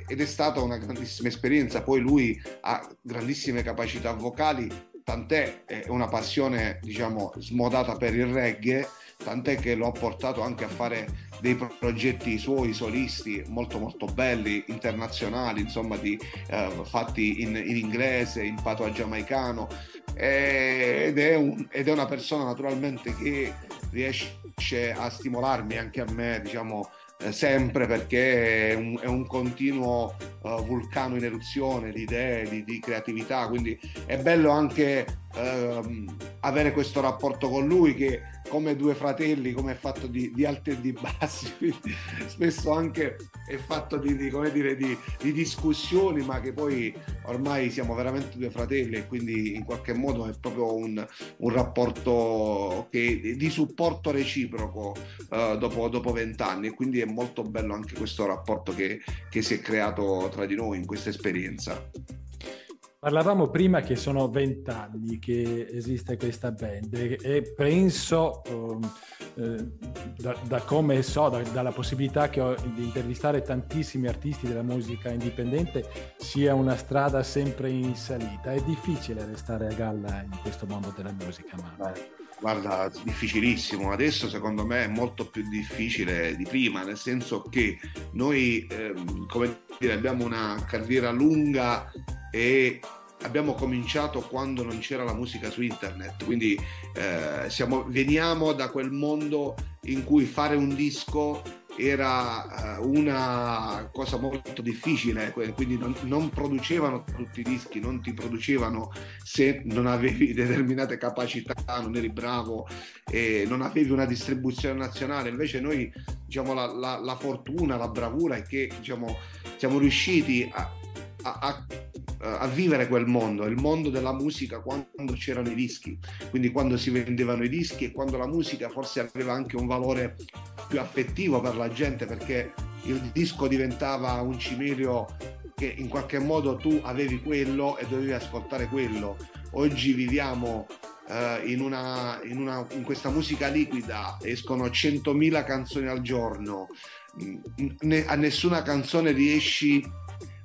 ed è stata una grandissima esperienza. Poi lui ha grandissime capacità vocali tant'è è una passione diciamo smodata per il reggae tant'è che lo ha portato anche a fare dei pro- progetti suoi solisti molto molto belli internazionali insomma di, eh, fatti in, in inglese in pato giamaicano. Eh, ed, è un- ed è una persona naturalmente che riesce a stimolarmi anche a me diciamo sempre perché è un, è un continuo eh, vulcano in eruzione di idee, di, di creatività, quindi è bello anche ehm, avere questo rapporto con lui che come due fratelli, come è fatto di, di alti e di bassi, spesso anche è fatto di, di, come dire, di, di discussioni, ma che poi ormai siamo veramente due fratelli e quindi in qualche modo è proprio un, un rapporto che, di supporto reciproco eh, dopo, dopo vent'anni e quindi è molto bello anche questo rapporto che, che si è creato tra di noi in questa esperienza. Parlavamo prima che sono vent'anni che esiste questa band e, penso, um, eh, da, da come so, da- dalla possibilità che ho di intervistare tantissimi artisti della musica indipendente, sia una strada sempre in salita. È difficile restare a galla in questo mondo della musica, ma Guarda, difficilissimo. Adesso secondo me è molto più difficile di prima, nel senso che noi, ehm, come dire, abbiamo una carriera lunga e abbiamo cominciato quando non c'era la musica su internet, quindi eh, siamo- veniamo da quel mondo in cui fare un disco era eh, una cosa molto difficile, quindi non, non producevano tutti i dischi, non ti producevano se non avevi determinate capacità, non eri bravo e non avevi una distribuzione nazionale. Invece noi, diciamo, la, la- la fortuna, la bravura è che diciamo, siamo riusciti a, a- a- a vivere quel mondo, il mondo della musica quando c'erano i dischi, quindi quando si vendevano i dischi e quando la musica forse aveva anche un valore più affettivo per la gente perché il disco diventava un cimelio che in qualche modo tu avevi quello e dovevi ascoltare quello. Oggi viviamo eh, in, una, in, una, in questa musica liquida escono 100.000 canzoni al giorno, ne, a nessuna canzone riesci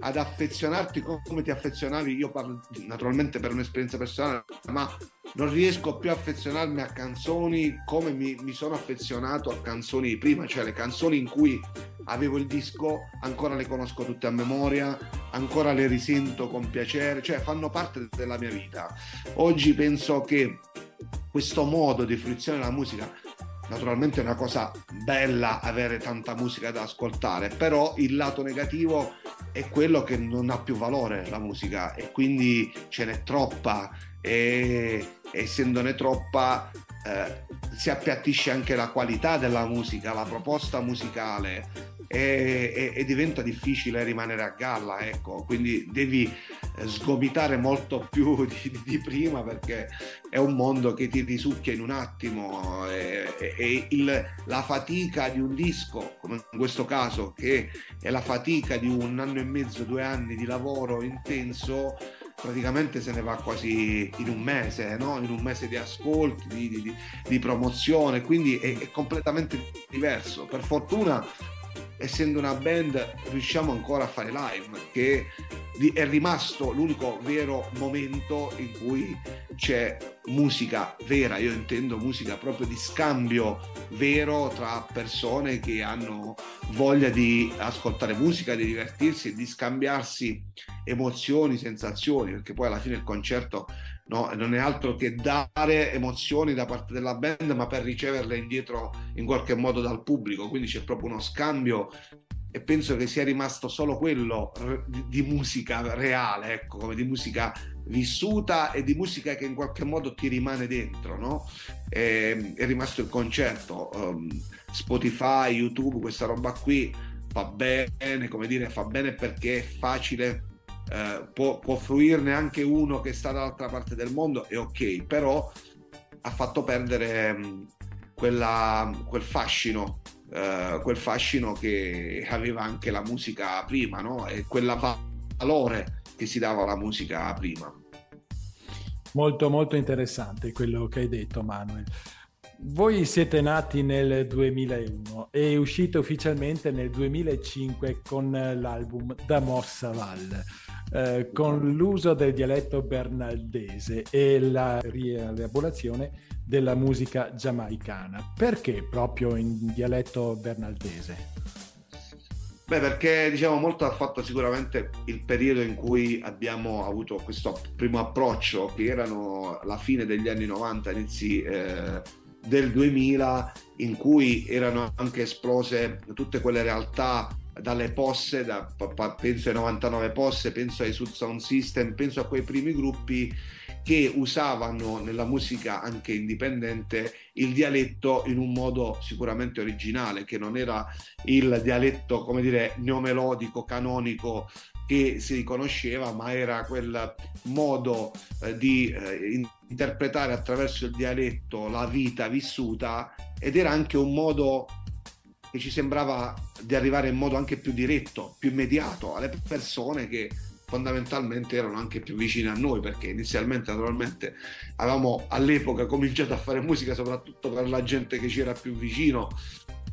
ad affezionarti come ti affezionavi, io parlo naturalmente per un'esperienza personale, ma non riesco più a affezionarmi a canzoni come mi, mi, sono affezionato a canzoni di prima, cioè le canzoni in cui avevo il disco, ancora le conosco tutte a memoria, ancora le risento con piacere, cioè fanno parte della mia vita. Oggi penso che questo modo di fruizione della musica naturalmente è una cosa bella avere tanta musica da ascoltare, però il lato negativo è quello che non ha più valore la musica e quindi ce n'è troppa e essendone troppa eh, si appiattisce anche la qualità della musica, la proposta musicale e, e, e, diventa difficile rimanere a galla, ecco, quindi devi eh, sgomitare molto più di, di, prima perché è un mondo che ti risucchia in un attimo e, e il, la fatica di un disco, come in questo caso, che è la fatica di un anno e mezzo, due anni di lavoro intenso, praticamente se ne va quasi in un mese, no? in un mese di ascolti, di, di, di promozione, quindi è, è, completamente diverso. Per fortuna, essendo una band, riusciamo ancora a fare live, che è rimasto l'unico vero momento in cui c'è musica vera, io intendo musica proprio di scambio vero tra persone che hanno voglia di ascoltare musica, di divertirsi e di scambiarsi emozioni, sensazioni, perché poi alla fine il concerto no, non è altro che dare emozioni da parte della band, ma per riceverle indietro in qualche modo dal pubblico, quindi c'è proprio uno scambio e penso che sia rimasto solo quello di, musica reale, ecco, come di musica vissuta e di musica che in qualche modo ti rimane dentro, no? È, è rimasto il concerto, um, Spotify, YouTube, questa roba qui fa bene, come dire, fa bene perché è facile, eh, può, può fruirne anche uno che sta dall'altra parte del mondo, è ok, però ha fatto perdere um, quella, quel fascino Uh, quel fascino che aveva anche la musica prima, no? E quella valore che si dava alla musica prima. Molto molto interessante quello che hai detto Manuel. Voi siete nati nel 2001 e uscite ufficialmente nel 2005 con l'album Da Mossa Val, eh, con l'uso del dialetto bernaldese e la rielaborazione della musica giamaicana. Perché proprio in dialetto bernaldese? Beh, perché diciamo molto ha fatto sicuramente il periodo in cui abbiamo avuto questo primo approccio, che erano la fine degli anni 90, inizi eh, del 2000, in cui erano anche esplose tutte quelle realtà dalle posse, da, penso ai 99 posse, penso ai Sud Sound System, penso a quei primi gruppi che usavano nella musica anche indipendente il dialetto in un modo sicuramente originale, che non era il dialetto, come dire, neomelodico, canonico che si conosceva, ma era quel modo eh, di eh, interpretare attraverso il dialetto la vita vissuta ed era anche un modo che ci sembrava di arrivare in modo anche più diretto, più immediato alle persone che fondamentalmente erano anche più vicini a noi perché inizialmente naturalmente avevamo all'epoca cominciato a fare musica soprattutto per la gente che ci era più vicino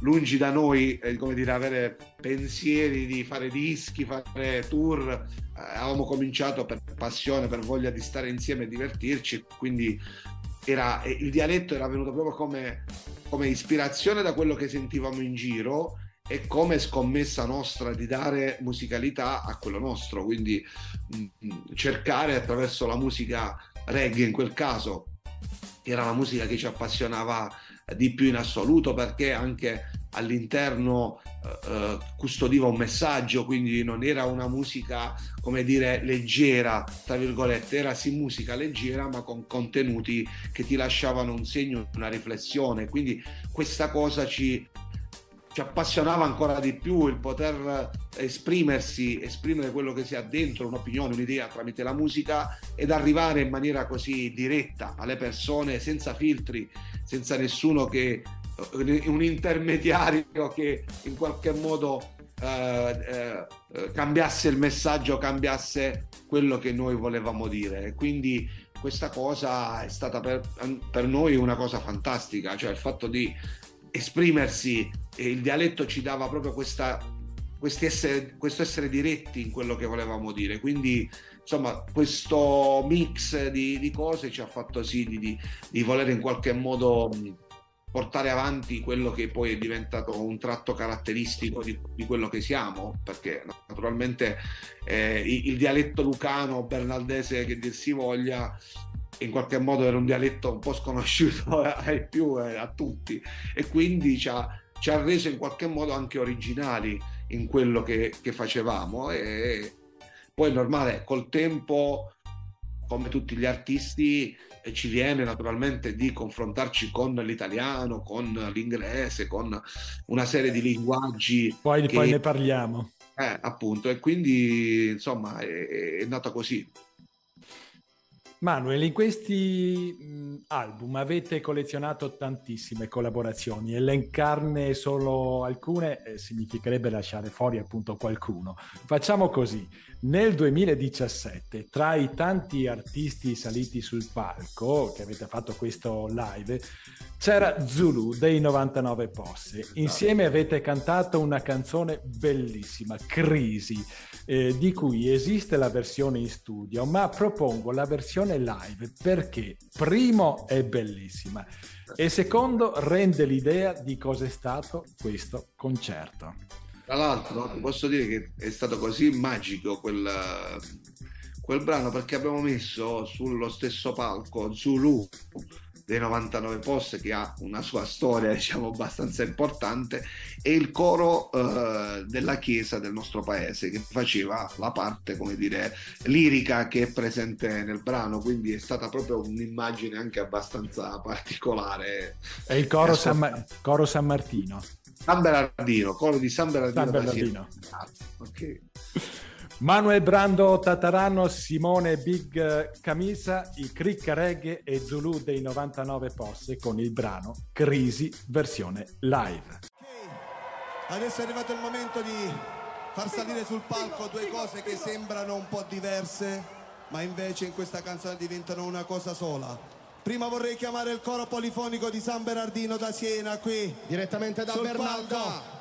lungi da noi eh, come dire avere pensieri di fare dischi fare tour eh, avevamo cominciato per passione per voglia di stare insieme e divertirci quindi era, il dialetto era venuto proprio come, come ispirazione da quello che sentivamo in giro e come scommessa nostra di dare musicalità a quello nostro, quindi mh, mm, cercare attraverso la musica reggae in quel caso, che era la musica che ci appassionava di più in assoluto perché anche all'interno eh, eh custodiva un messaggio, quindi non era una musica, come dire, leggera, tra virgolette, era sì musica leggera ma con contenuti che ti lasciavano un segno, una riflessione, quindi questa cosa ci ci appassionava ancora di più il poter esprimersi, esprimere quello che si ha dentro, un'opinione, un'idea tramite la musica ed arrivare in maniera così diretta alle persone senza filtri, senza nessuno che un intermediario che in qualche modo eh, eh, cambiasse il messaggio, cambiasse quello che noi volevamo dire. Quindi questa cosa è stata per, per noi una cosa fantastica, cioè il fatto di esprimersi, il dialetto ci dava proprio questa, essere, questo essere diretti in quello che volevamo dire. Quindi, insomma, questo mix di, di cose ci ha fatto sì di, di, di voler in qualche modo portare avanti quello che poi è diventato un tratto caratteristico di, di quello che siamo, perché naturalmente eh, il, dialetto lucano, bernaldese che dir si voglia, in qualche modo era un dialetto un po' sconosciuto ai più eh, a tutti e quindi ci ha, ci ha reso in qualche modo anche originali in quello che, che facevamo e poi è normale col tempo come tutti gli artisti eh, ci viene naturalmente di confrontarci con l'italiano, con l'inglese, con una serie di linguaggi. Poi, che- poi ne parliamo. eh, appunto, e quindi insomma è, è nata così. Manuel, in questi album avete collezionato tantissime collaborazioni. Elencarne solo alcune eh, significherebbe lasciare fuori appunto qualcuno. Facciamo così. Nel 2017, tra i tanti artisti saliti sul palco che avete fatto questo live, c'era Zulu dei 99 Posse. Insieme avete cantato una canzone bellissima, Crisi, eh, di cui esiste la versione in studio, ma propongo la versione live perché primo è bellissima e secondo rende l'idea di cosa è stato questo concerto. Tra l'altro, posso dire che è stato così magico quel, quel brano perché abbiamo messo sullo stesso palco Zulu dei 99 Post che ha una sua storia diciamo abbastanza importante e il coro eh, della chiesa del nostro paese che faceva la parte come dire lirica che è presente nel brano quindi è stata proprio un'immagine anche abbastanza particolare È il coro, San, Ma- coro San Martino. San Bernardino coro di San Bernardino, San Bernardino. Ah, ok Manuel Brando Tatarano, Simone Big Camisa, i Cricca Reggae e Zulu dei 99 Posse con il brano Crisi versione live. Adesso è arrivato il momento di far salire sul palco due cose che sembrano un po' diverse, ma invece in questa canzone diventano una cosa sola. Prima vorrei chiamare il coro polifonico di San Bernardino da Siena qui. Direttamente da sul Bernaldo. palco.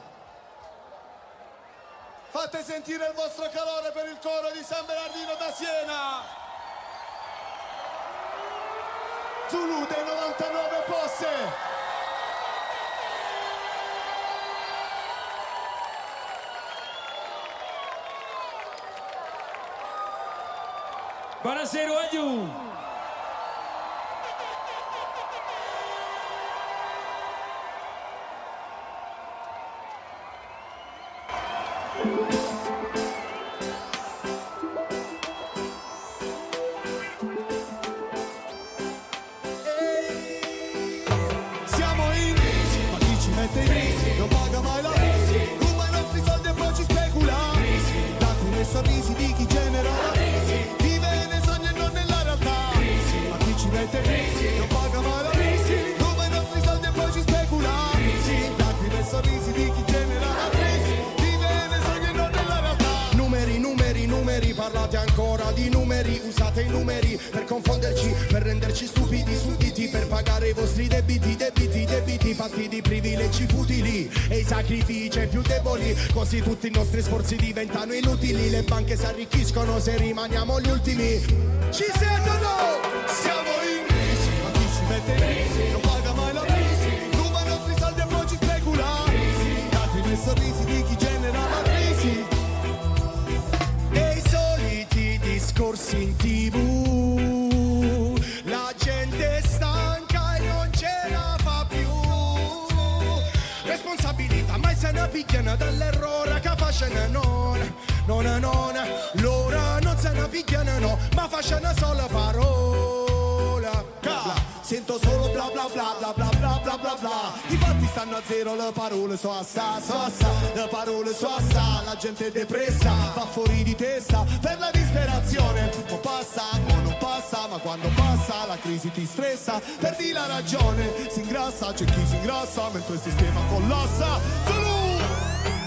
Fate sentire il vostro calore per il coro di San Bernardino da Siena. Zulu dei 99 posse. Buonasera Wagyu. Nostri sforzi diventano inutili, le banche si arricchiscono se rimaniamo gli ultimi. Ci sentono? Siamo in crisi, ma chi ci mette in crisi non paga mai la crisi. Ruba i nostri soldi e poi ci specula. Dati nei sorrisi di chi genera la crisi. e i soliti discorsi in tv. La gente stanca e non ce la fa più. Responsabilità, mai se ne picchiano dall'errore bla bla bla bla bla bla bla. I fatti stanno a zero, le parole so assà, so assà Le parole so assà, la gente è depressa Va fuori di testa per la disperazione. O passa o non passa, ma quando passa la crisi ti stressa. Perdi la ragione, si ingrassa, c'è chi si ingrassa Mentre il sistema collassa!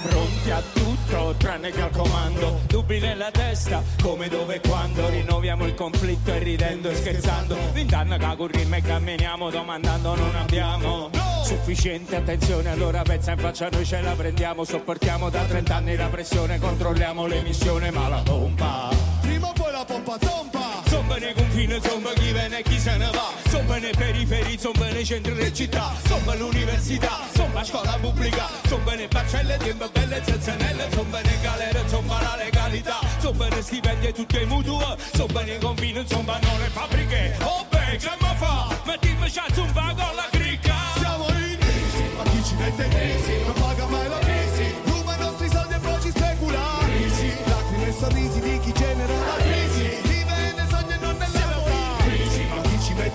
Pronti a tutto tranne che al comando. Dubbi nella testa come dove e quando. Rinnoviamo il conflitto e ridendo e scherzando. Vent'anni che corriamo e camminiamo domandando non abbiamo sufficiente attenzione. Allora pezza in faccia noi ce la prendiamo. Sopportiamo da 30 anni la pressione controlliamo l'emissione. Ma la pompa Prima o poi la pompa zompa. Zomba nei confini, zomba chi viene e chi se ne va Zomba nei periferi, zomba nei centri delle città Zomba all'università, zomba a scuola pubblica Zomba nei parcelle, tempo belle zanzanelle Zomba nei galere, zomba la legalità Zomba nei stipendi e tutte i mutui Zomba nei confini, zomba non le fabbriche Oh beh, che ma fa? Mettimi c'ha zomba con la cricca Siamo in crisi, ma chi ci mette in crisi? Non paga mai la crisi Ruba i nostri soldi e poi ci specula Crisi, lacrime e sorrisi di chi genera la crisi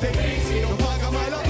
chi ci mette in crisi? Non paga mai la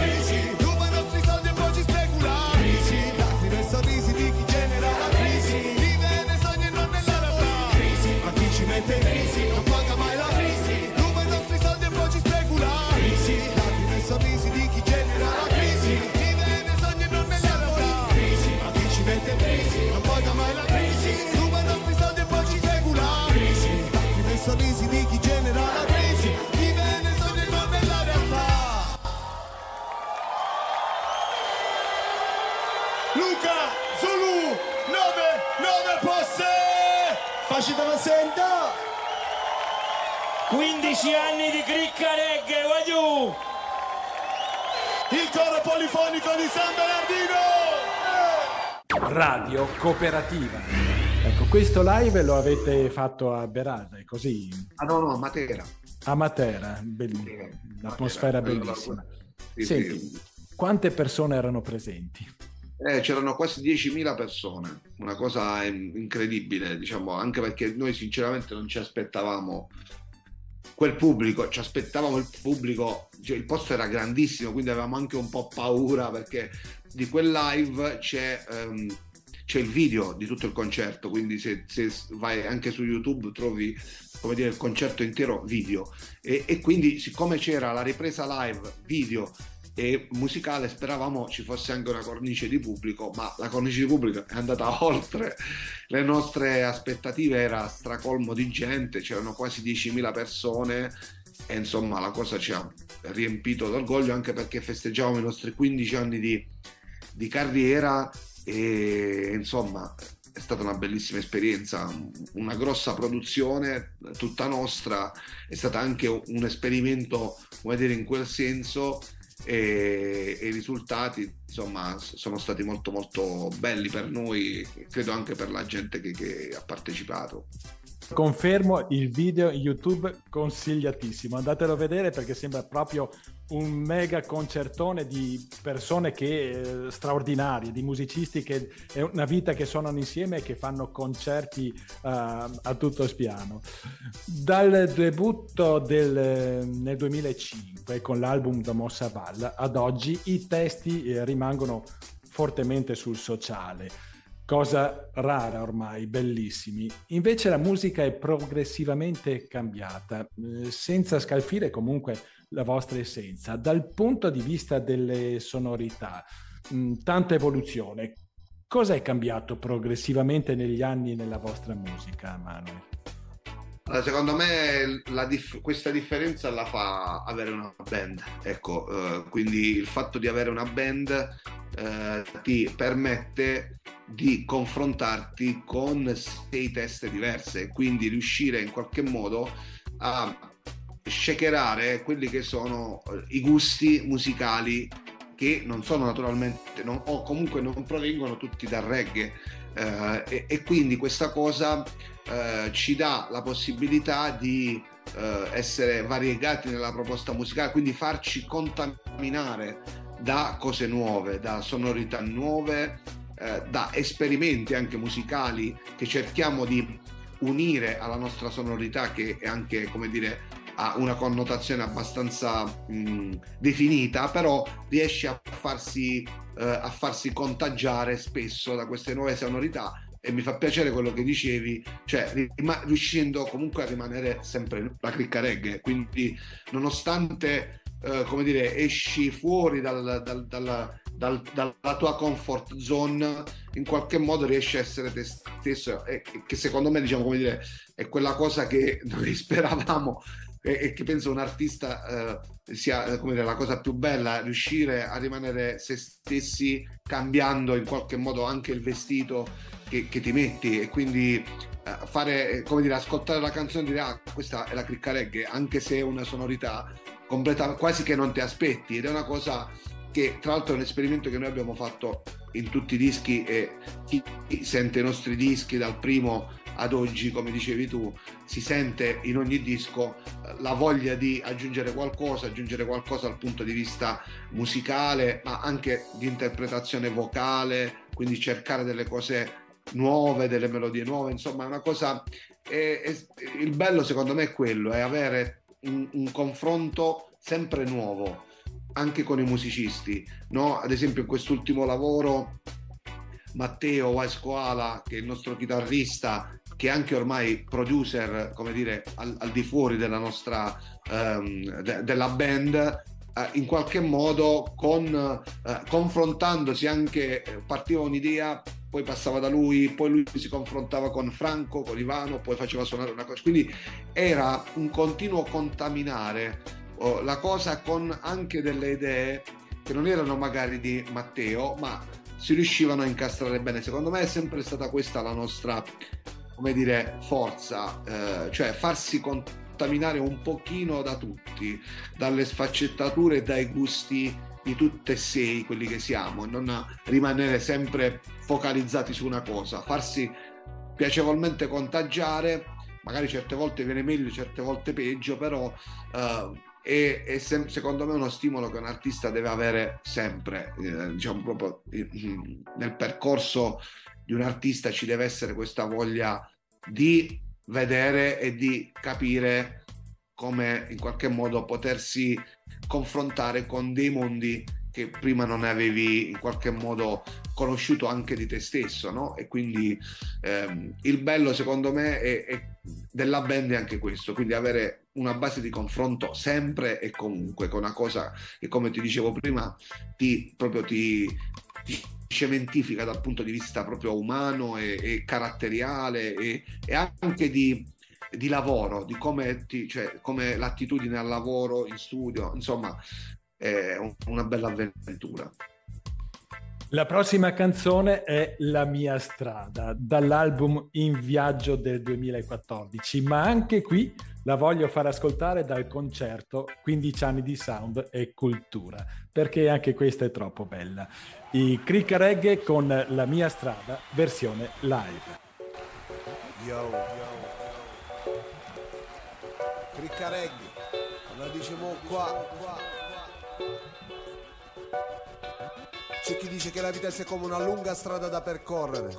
15 anni di cricca reggae, voglio! Il coro polifonico di San Bernardino Radio Cooperativa. Ecco, questo live lo avete fatto a Berasa, è così? Ah no, no, a Matera. A Matera, bellissimo, l'atmosfera Matera, bellissima. Sì, Senti, sì. quante persone erano presenti? Eh, c'erano quasi 10.000 persone, una cosa in- incredibile, diciamo, anche perché noi sinceramente non ci aspettavamo quel pubblico, ci aspettavamo il pubblico, cioè il posto era grandissimo, quindi avevamo anche un po' paura perché di quel live c'è, ehm, c'è il video di tutto il concerto, quindi se, se vai anche su YouTube trovi come dire, il concerto intero video. E, e quindi siccome c'era la ripresa live video e musicale speravamo ci fosse anche una cornice di pubblico, ma la cornice di pubblico è andata oltre. Le nostre aspettative, era stracolmo di gente, c'erano quasi 10.000 persone e insomma la cosa ci ha riempito d'orgoglio anche perché festeggiavamo i nostri 15 anni di, di carriera e insomma è stata una bellissima esperienza, una grossa produzione tutta nostra, è stato anche un esperimento, come dire, in quel senso e, e i risultati insomma sono stati molto molto belli per noi, credo anche per la gente che, che ha partecipato. Confermo il video YouTube consigliatissimo, andatelo a vedere perché sembra proprio un mega concertone di persone che eh, straordinarie, di musicisti che è una vita che suonano insieme e che fanno concerti eh, a tutto spiano. Dal debutto del- nel 2005 con l'album da Mossa Balla ad oggi i testi eh, rimangono fortemente sul sociale cosa rara ormai, bellissimi. Invece la musica è progressivamente cambiata, eh, senza scalfire comunque la vostra essenza. Dal punto di vista delle sonorità, mh, tanta evoluzione. Cosa è cambiato progressivamente negli anni nella vostra musica, Manuel? Allora, secondo me dif- questa differenza la fa avere una band, ecco, eh, quindi il fatto di avere una band eh, ti permette di confrontarti con sei teste diverse, quindi riuscire in qualche modo a shakerare quelli che sono eh, i gusti musicali che non sono naturalmente non- o comunque non provengono tutti dal reggae eh, e, e quindi questa cosa eh, ci dà la possibilità di eh, essere variegati nella proposta musicale, quindi farci contaminare da cose nuove, da sonorità nuove, eh, da esperimenti anche musicali che cerchiamo di unire alla nostra sonorità che è anche, come dire, ha una connotazione abbastanza mh, definita, però riesce a farsi, eh, a farsi contagiare spesso da queste nuove sonorità e mi fa piacere quello che dicevi, cioè riuscendo comunque a rimanere sempre la cricca reggae, quindi nonostante eh, come dire, esci fuori dal- dal- dal- dal- dalla tua comfort zone, in qualche modo riesci a essere te stesso e che secondo me, diciamo, come dire, è quella cosa che noi speravamo e, e che penso un artista eh, sia eh, come dire, la cosa più bella, riuscire a rimanere se stessi cambiando in qualche modo anche il vestito che, che ti metti. E quindi eh, fare, come dire, ascoltare la canzone e dire ah, questa è la cricca reggae, anche se è una sonorità completa, quasi che non ti aspetti. Ed è una cosa che tra l'altro è un esperimento che noi abbiamo fatto in tutti i dischi e chi sente i nostri dischi dal primo ad oggi, come dicevi tu, si sente in ogni disco eh, la voglia di aggiungere qualcosa, aggiungere qualcosa dal punto di vista musicale, ma anche di interpretazione vocale, quindi cercare delle cose nuove, delle melodie nuove, insomma è una cosa... è- è- il bello secondo me è quello, è avere un, un confronto sempre nuovo anche con i musicisti, no? Ad esempio in quest'ultimo lavoro Matteo Vaiscoala, che è il nostro chitarrista, che anche ormai producer, come dire, al, al di fuori della nostra ehm, de- della band, eh, in qualche modo con, eh, confrontandosi anche, eh, partiva un'idea, poi passava da lui, poi lui si confrontava con Franco, con Ivano, poi faceva suonare una cosa. Quindi era un continuo contaminare oh, la cosa con anche delle idee che non erano magari di Matteo, ma si riuscivano a incastrare bene. Secondo me è sempre stata questa la nostra, come dire, forza, eh, cioè farsi contaminare un pochino da tutti, dalle sfaccettature e dai gusti di tutte e sei quelli che siamo, non rimanere sempre focalizzati su una cosa, farsi piacevolmente contagiare, magari certe volte viene meglio, certe volte peggio, però eh, è, è sem- secondo me uno stimolo che un artista deve avere sempre, eh, diciamo proprio eh, nel percorso di un artista ci deve essere questa voglia di vedere e di capire come in qualche modo potersi confrontare con dei mondi che prima non avevi in qualche modo conosciuto anche di te stesso, no? E quindi ehm, il bello secondo me è, è della band è anche questo, quindi avere una base di confronto sempre e comunque con una cosa che come ti dicevo prima ti proprio ti, ti cementifica dal punto di vista proprio umano e, e caratteriale e, e anche di, di lavoro, di come, ti, cioè, come l'attitudine al lavoro in studio, insomma è un- una bella avventura. La prossima canzone è La mia strada, dall'album In viaggio del 2014, ma anche qui la voglio far ascoltare dal concerto 15 anni di sound e cultura, perché anche questa è troppo bella. I Cricca Reggae con La mia strada, versione live. Yo, Cricca Reggae, lo diciamo qua, qua. C'è chi dice che la vita sia come una lunga strada da percorrere,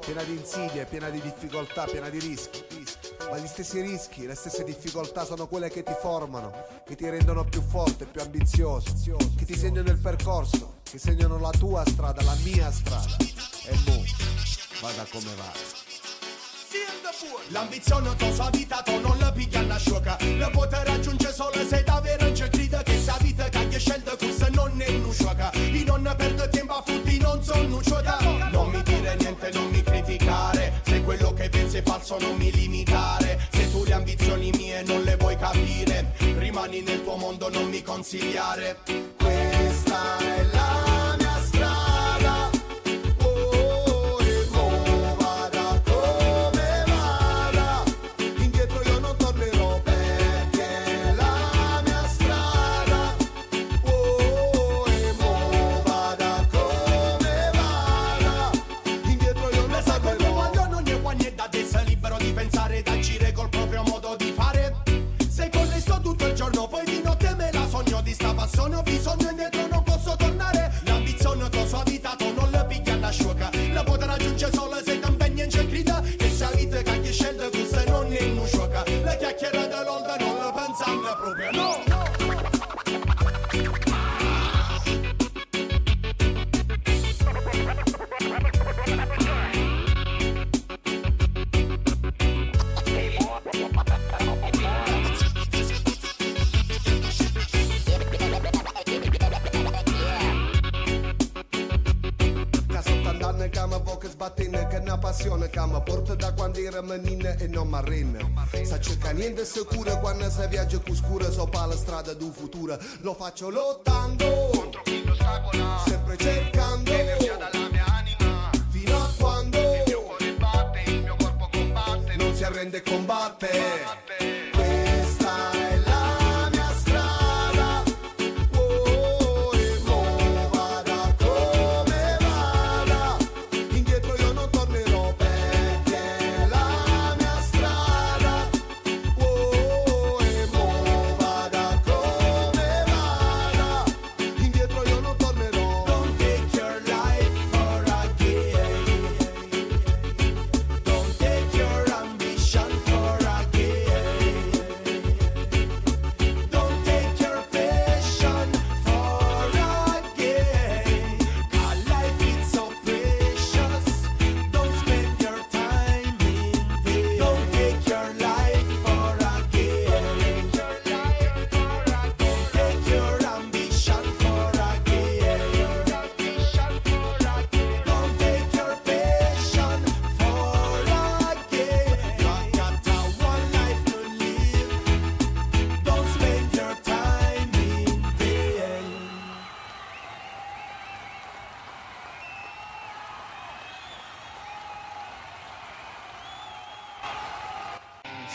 piena di insidie, piena di difficoltà, piena di rischi. Ma gli stessi rischi, le stesse difficoltà sono quelle che ti formano, che ti rendono più forte, più ambizioso, che ti segnano il percorso, che segnano la tua strada, la mia strada. E boh, vada come va. L'ambizione tua sua vita tu non la piglia una sciocca. La puoi raggiungere solo se davvero non ci crede Che sa vita che hai scelto questa non è una sciocca Io non perdo tempo a futti non sono nucciota Non mi dire niente, non mi criticare. Se quello che pensi è falso non mi limitare. Se tu le ambizioni mie non le vuoi capire Rimani nel tuo mondo, non mi consigliare. Questa è la menina e non mi arrenna. Sa cerca niente sicuro quando si viaggia con scura sopra la strada del futuro. Lo faccio lottando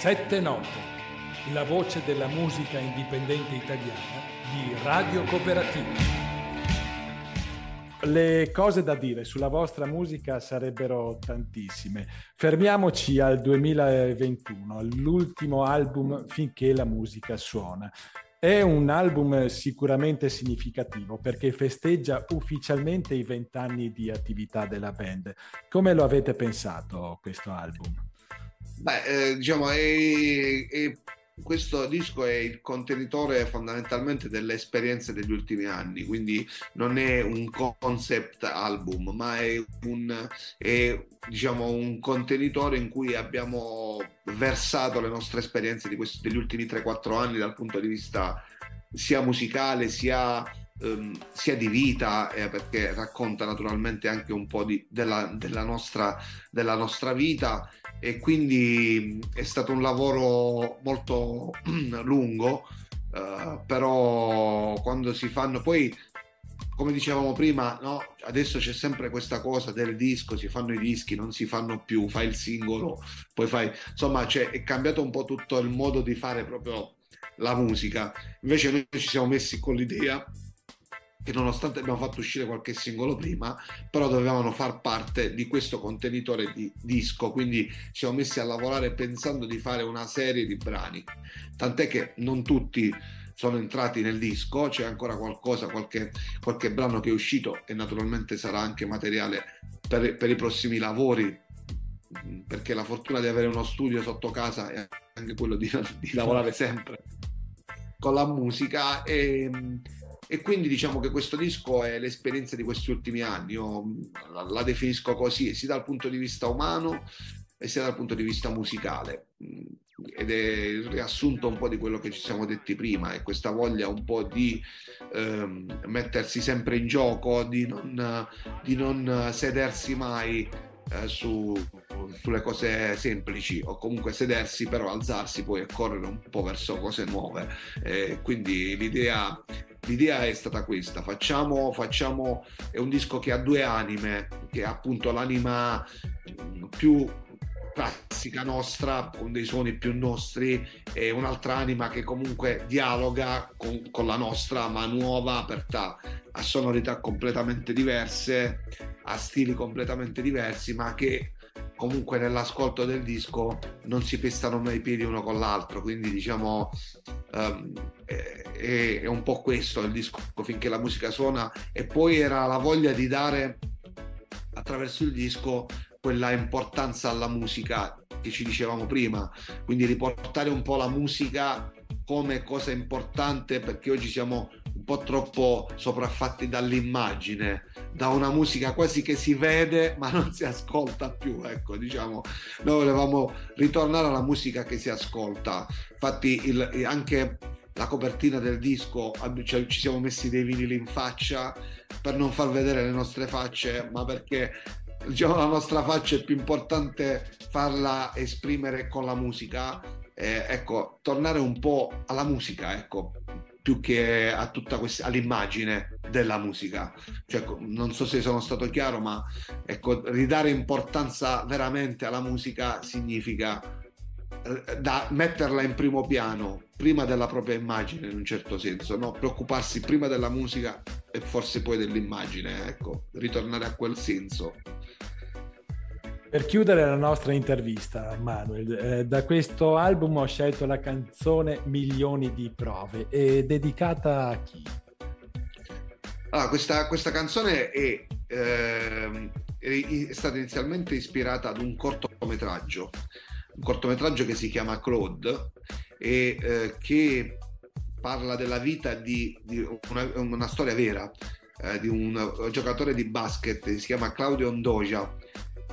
Sette note, la voce della musica indipendente italiana di Radio Cooperativa. Le cose da dire sulla vostra musica sarebbero tantissime. Fermiamoci al 2021, all'ultimo album Finché la musica suona. È un album sicuramente significativo perché festeggia ufficialmente i vent'anni di attività della band. Come lo avete pensato questo album? Beh, eh, diciamo, è- è- questo disco è il contenitore fondamentalmente delle esperienze degli ultimi anni, quindi non è un concept album, ma è un, è, diciamo, un contenitore in cui abbiamo versato le nostre esperienze questi- degli ultimi 3-4 anni dal punto di vista sia musicale sia, ehm, sia di vita, eh, perché racconta naturalmente anche un po' di- della, della nostra, della nostra vita e quindi è stato un lavoro molto lungo, eh, però quando si fanno poi come dicevamo prima, no? adesso c'è sempre questa cosa del disco, si fanno i dischi, non si fanno più, fai il singolo, poi fai... Insomma, cioè, è cambiato un po' tutto il modo di fare proprio la musica. Invece noi ci siamo messi con l'idea che nonostante abbiamo fatto uscire qualche singolo prima, però dovevano far parte di questo contenitore di disco, quindi ci siamo messi a lavorare pensando di fare una serie di brani, tant'è che non tutti sono entrati nel disco, c'è ancora qualcosa, qualche, qualche brano che è uscito e naturalmente sarà anche materiale per, per i prossimi lavori, perché la fortuna di avere uno studio sotto casa è anche quello di, di lavorare sempre con la musica e, e quindi diciamo che questo disco è l'esperienza di questi ultimi anni, io la, la definisco così, sia dal punto di vista umano e sia dal punto di vista musicale. Ed è il riassunto un po' di quello che ci siamo detti prima e questa voglia un po' di ehm, mettersi sempre in gioco, di non, di non sedersi mai eh, su, sulle cose semplici o comunque sedersi però alzarsi poi e correre un po' verso cose nuove. Eh, quindi l'idea, l'idea è stata questa, facciamo, facciamo, è un disco che ha due anime, che ha appunto l'anima più classica nostra con dei suoni più nostri e un'altra anima che comunque dialoga con, con, la nostra ma nuova aperta a sonorità completamente diverse a stili completamente diversi ma che comunque nell'ascolto del disco non si pestano mai i piedi uno con l'altro. Quindi diciamo um, è, è un po' questo il disco finché la musica suona. E poi era la voglia di dare attraverso il disco quella importanza alla musica che ci dicevamo prima, quindi riportare un po' la musica come cosa importante perché oggi siamo un po' troppo sopraffatti dall'immagine, da una musica quasi che si vede ma non si ascolta più, ecco, diciamo, noi volevamo ritornare alla musica che si ascolta. Infatti il, anche la copertina del disco cioè, ci siamo messi dei vinili in faccia per non far vedere le nostre facce, ma perché diciamo, la nostra faccia è più importante farla esprimere con la musica. Eh, ecco, tornare un po' alla musica, ecco, più che a tutta questa all'immagine della musica. Cioè, non so se sono stato chiaro, ma ecco, ridare importanza veramente alla musica significa eh, da metterla in primo piano prima della propria immagine in un certo senso, no? preoccuparsi prima della musica e forse poi dell'immagine, ecco, ritornare a quel senso. Per chiudere la nostra intervista, Manuel, eh, da questo album ho scelto la canzone Milioni di prove, è dedicata a chi? Allora, questa, questa canzone è, eh, è, stata inizialmente ispirata ad un cortometraggio, un cortometraggio che si chiama Claude e eh, che parla della vita di, di una, una, storia vera eh, di un giocatore di basket, si chiama Claudio Ondoja,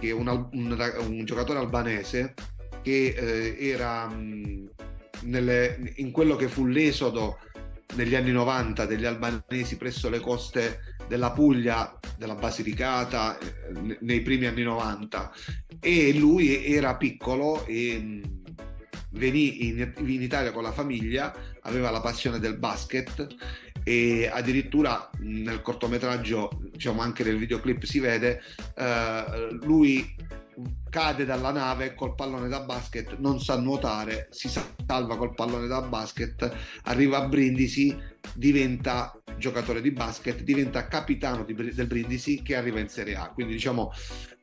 che un, un, un giocatore albanese che eh, era mh, nelle, in quello che fu l'esodo negli anni 90 degli albanesi presso le coste della Puglia, della Basilicata, eh, nei primi anni 90 e lui era piccolo e venì in, in, Italia con la famiglia, aveva la passione del basket e addirittura nel cortometraggio, diciamo anche nel videoclip si vede, eh, lui cade dalla nave col pallone da basket, non sa nuotare, si salva col pallone da basket, arriva a Brindisi, diventa giocatore di basket, diventa capitano di, del Brindisi che arriva in Serie A. Quindi diciamo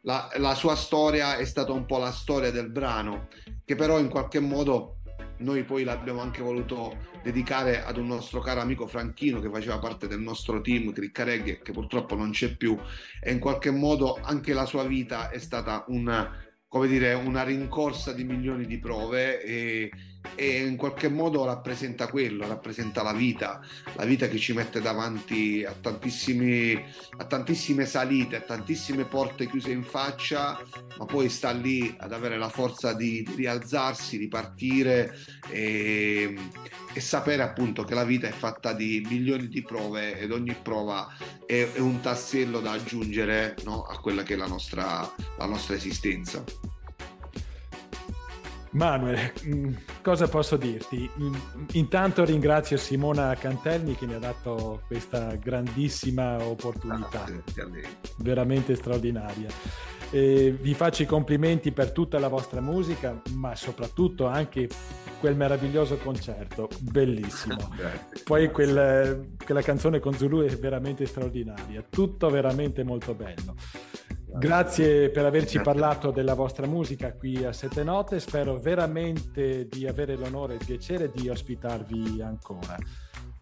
la, la sua storia è stata un po' la storia del brano, che però in qualche modo noi poi l'abbiamo anche voluto dedicare ad un nostro caro amico Franchino che faceva parte del nostro team Criccareghe che purtroppo non c'è più. E in qualche modo anche la sua vita è stata una, dire, una rincorsa di milioni di prove e, e, in qualche modo rappresenta quello, rappresenta la vita, la vita che ci mette davanti a, a tantissime salite, a tantissime porte chiuse in faccia, ma poi sta lì ad avere la forza di, di rialzarsi, di partire e, e, sapere appunto che la vita è fatta di milioni di prove ed ogni prova è, è un tassello da aggiungere no, a quella che è la nostra, la nostra esistenza. Manuel, mm, cosa posso dirti? Mm, intanto ringrazio Simona Cantelmi che mi ha dato questa grandissima opportunità, veramente straordinaria. E vi faccio i complimenti per tutta la vostra musica, ma soprattutto anche quel meraviglioso concerto, bellissimo. Poi quel, quella canzone con Zulu è veramente straordinaria, tutto veramente molto bello. Grazie per averci parlato della vostra musica qui a Sette Note, spero veramente di avere l'onore e il piacere di ospitarvi ancora.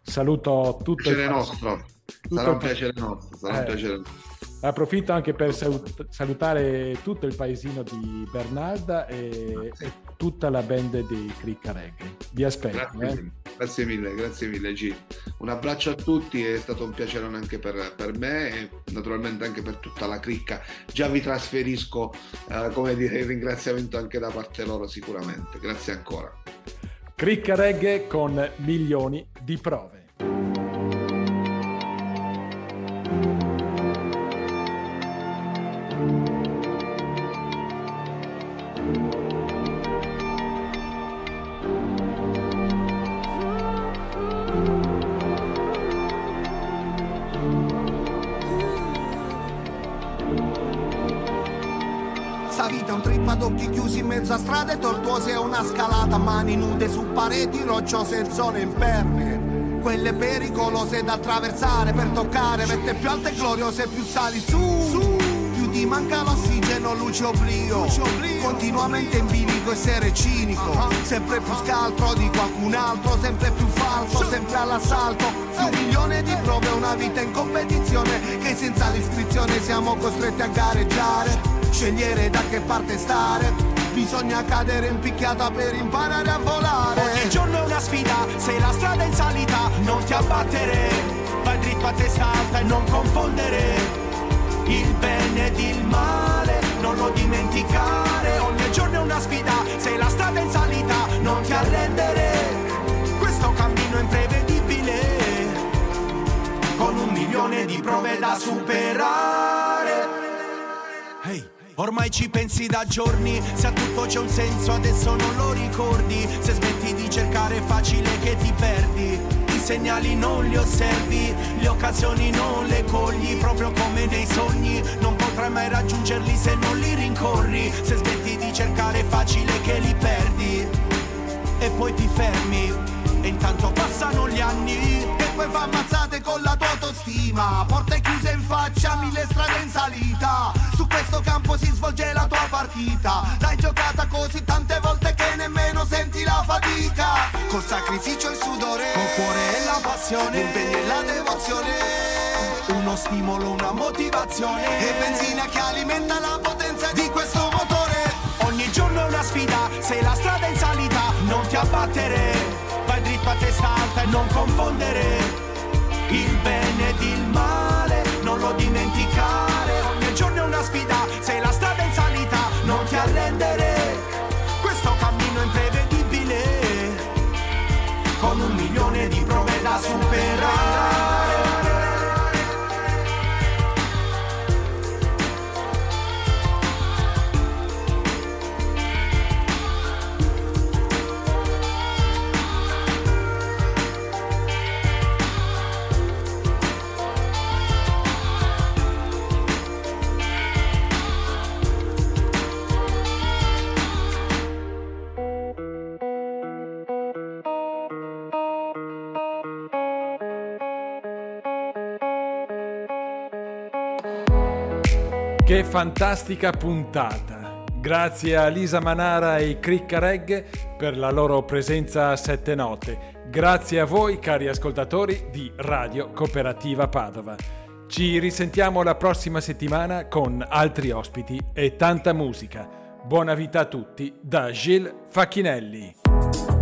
Saluto tutto piacere il nostro. Tutto sarà un piacere nostro, sarà eh. un piacere Approfitto anche per salutare tutto il paesino di Bernarda e, e tutta la band di Cricca Reggae. Vi aspetto. Grazie, eh. grazie mille, grazie mille G. Un abbraccio a tutti, è stato un piacere anche per, per, me e naturalmente anche per tutta la cricca. Già vi trasferisco, eh, come dire, il ringraziamento anche da parte loro sicuramente. Grazie ancora. Cricca Reggae con milioni di prove. Mezzo strade tortuose e una scalata, mani nude su pareti rocciose e zone impervie. Quelle pericolose da attraversare per toccare, vette più alte e gloriose, più sali su. su. Più ti manca l'ossigeno, luce oblio. Luce oblio. Continuamente in bilico, essere cinico. Uh-huh. Sempre più scaltro di qualcun altro, sempre più falso, sempre all'assalto. Un milione di prove, una vita in competizione, che senza l'iscrizione siamo costretti a gareggiare. Scegliere da che parte stare Bisogna cadere in picchiata per imparare a volare. Ogni giorno è una sfida, se la strada in salita Non ti abbattere, vai dritto a testa alta e non confondere. Il bene ed il male, non lo dimenticare. Ogni giorno è una sfida, se la strada in salita Non ti arrendere, questo cammino è imprevedibile. Con un milione di prove da superare. Ormai ci pensi da giorni, se a tutto c'è un senso adesso non lo ricordi, se smetti di cercare è facile che ti perdi, i segnali non li osservi, le occasioni non le cogli, proprio come nei sogni, non potrai mai raggiungerli se non li rincorri, se smetti di cercare è facile che li perdi. E poi ti fermi e intanto passano gli anni e poi fa ammazzate con la tua autostima. Porte chiuse in faccia mille strade in salita. Su questo campo si svolge la tua partita. L'hai giocata così tante volte che nemmeno senti la fatica. Col sacrificio e il sudore col cuore e la passione l'impegno e la devozione. Uno stimolo una motivazione. E benzina che alimenta la potenza di questo motore. Ogni giorno è una sfida se la strada è in salita non ti abbattere. Vai dritto a testa non confondere il bene ed il male, non lo dimenticare. Ogni giorno è una sfida, se la Che fantastica puntata! Grazie a Lisa Manara e Cricca Reg per la loro presenza a sette note. Grazie a voi, cari ascoltatori di Radio Cooperativa Padova. Ci risentiamo la prossima settimana con altri ospiti e tanta musica. Buona vita a tutti da Gilles Facchinelli.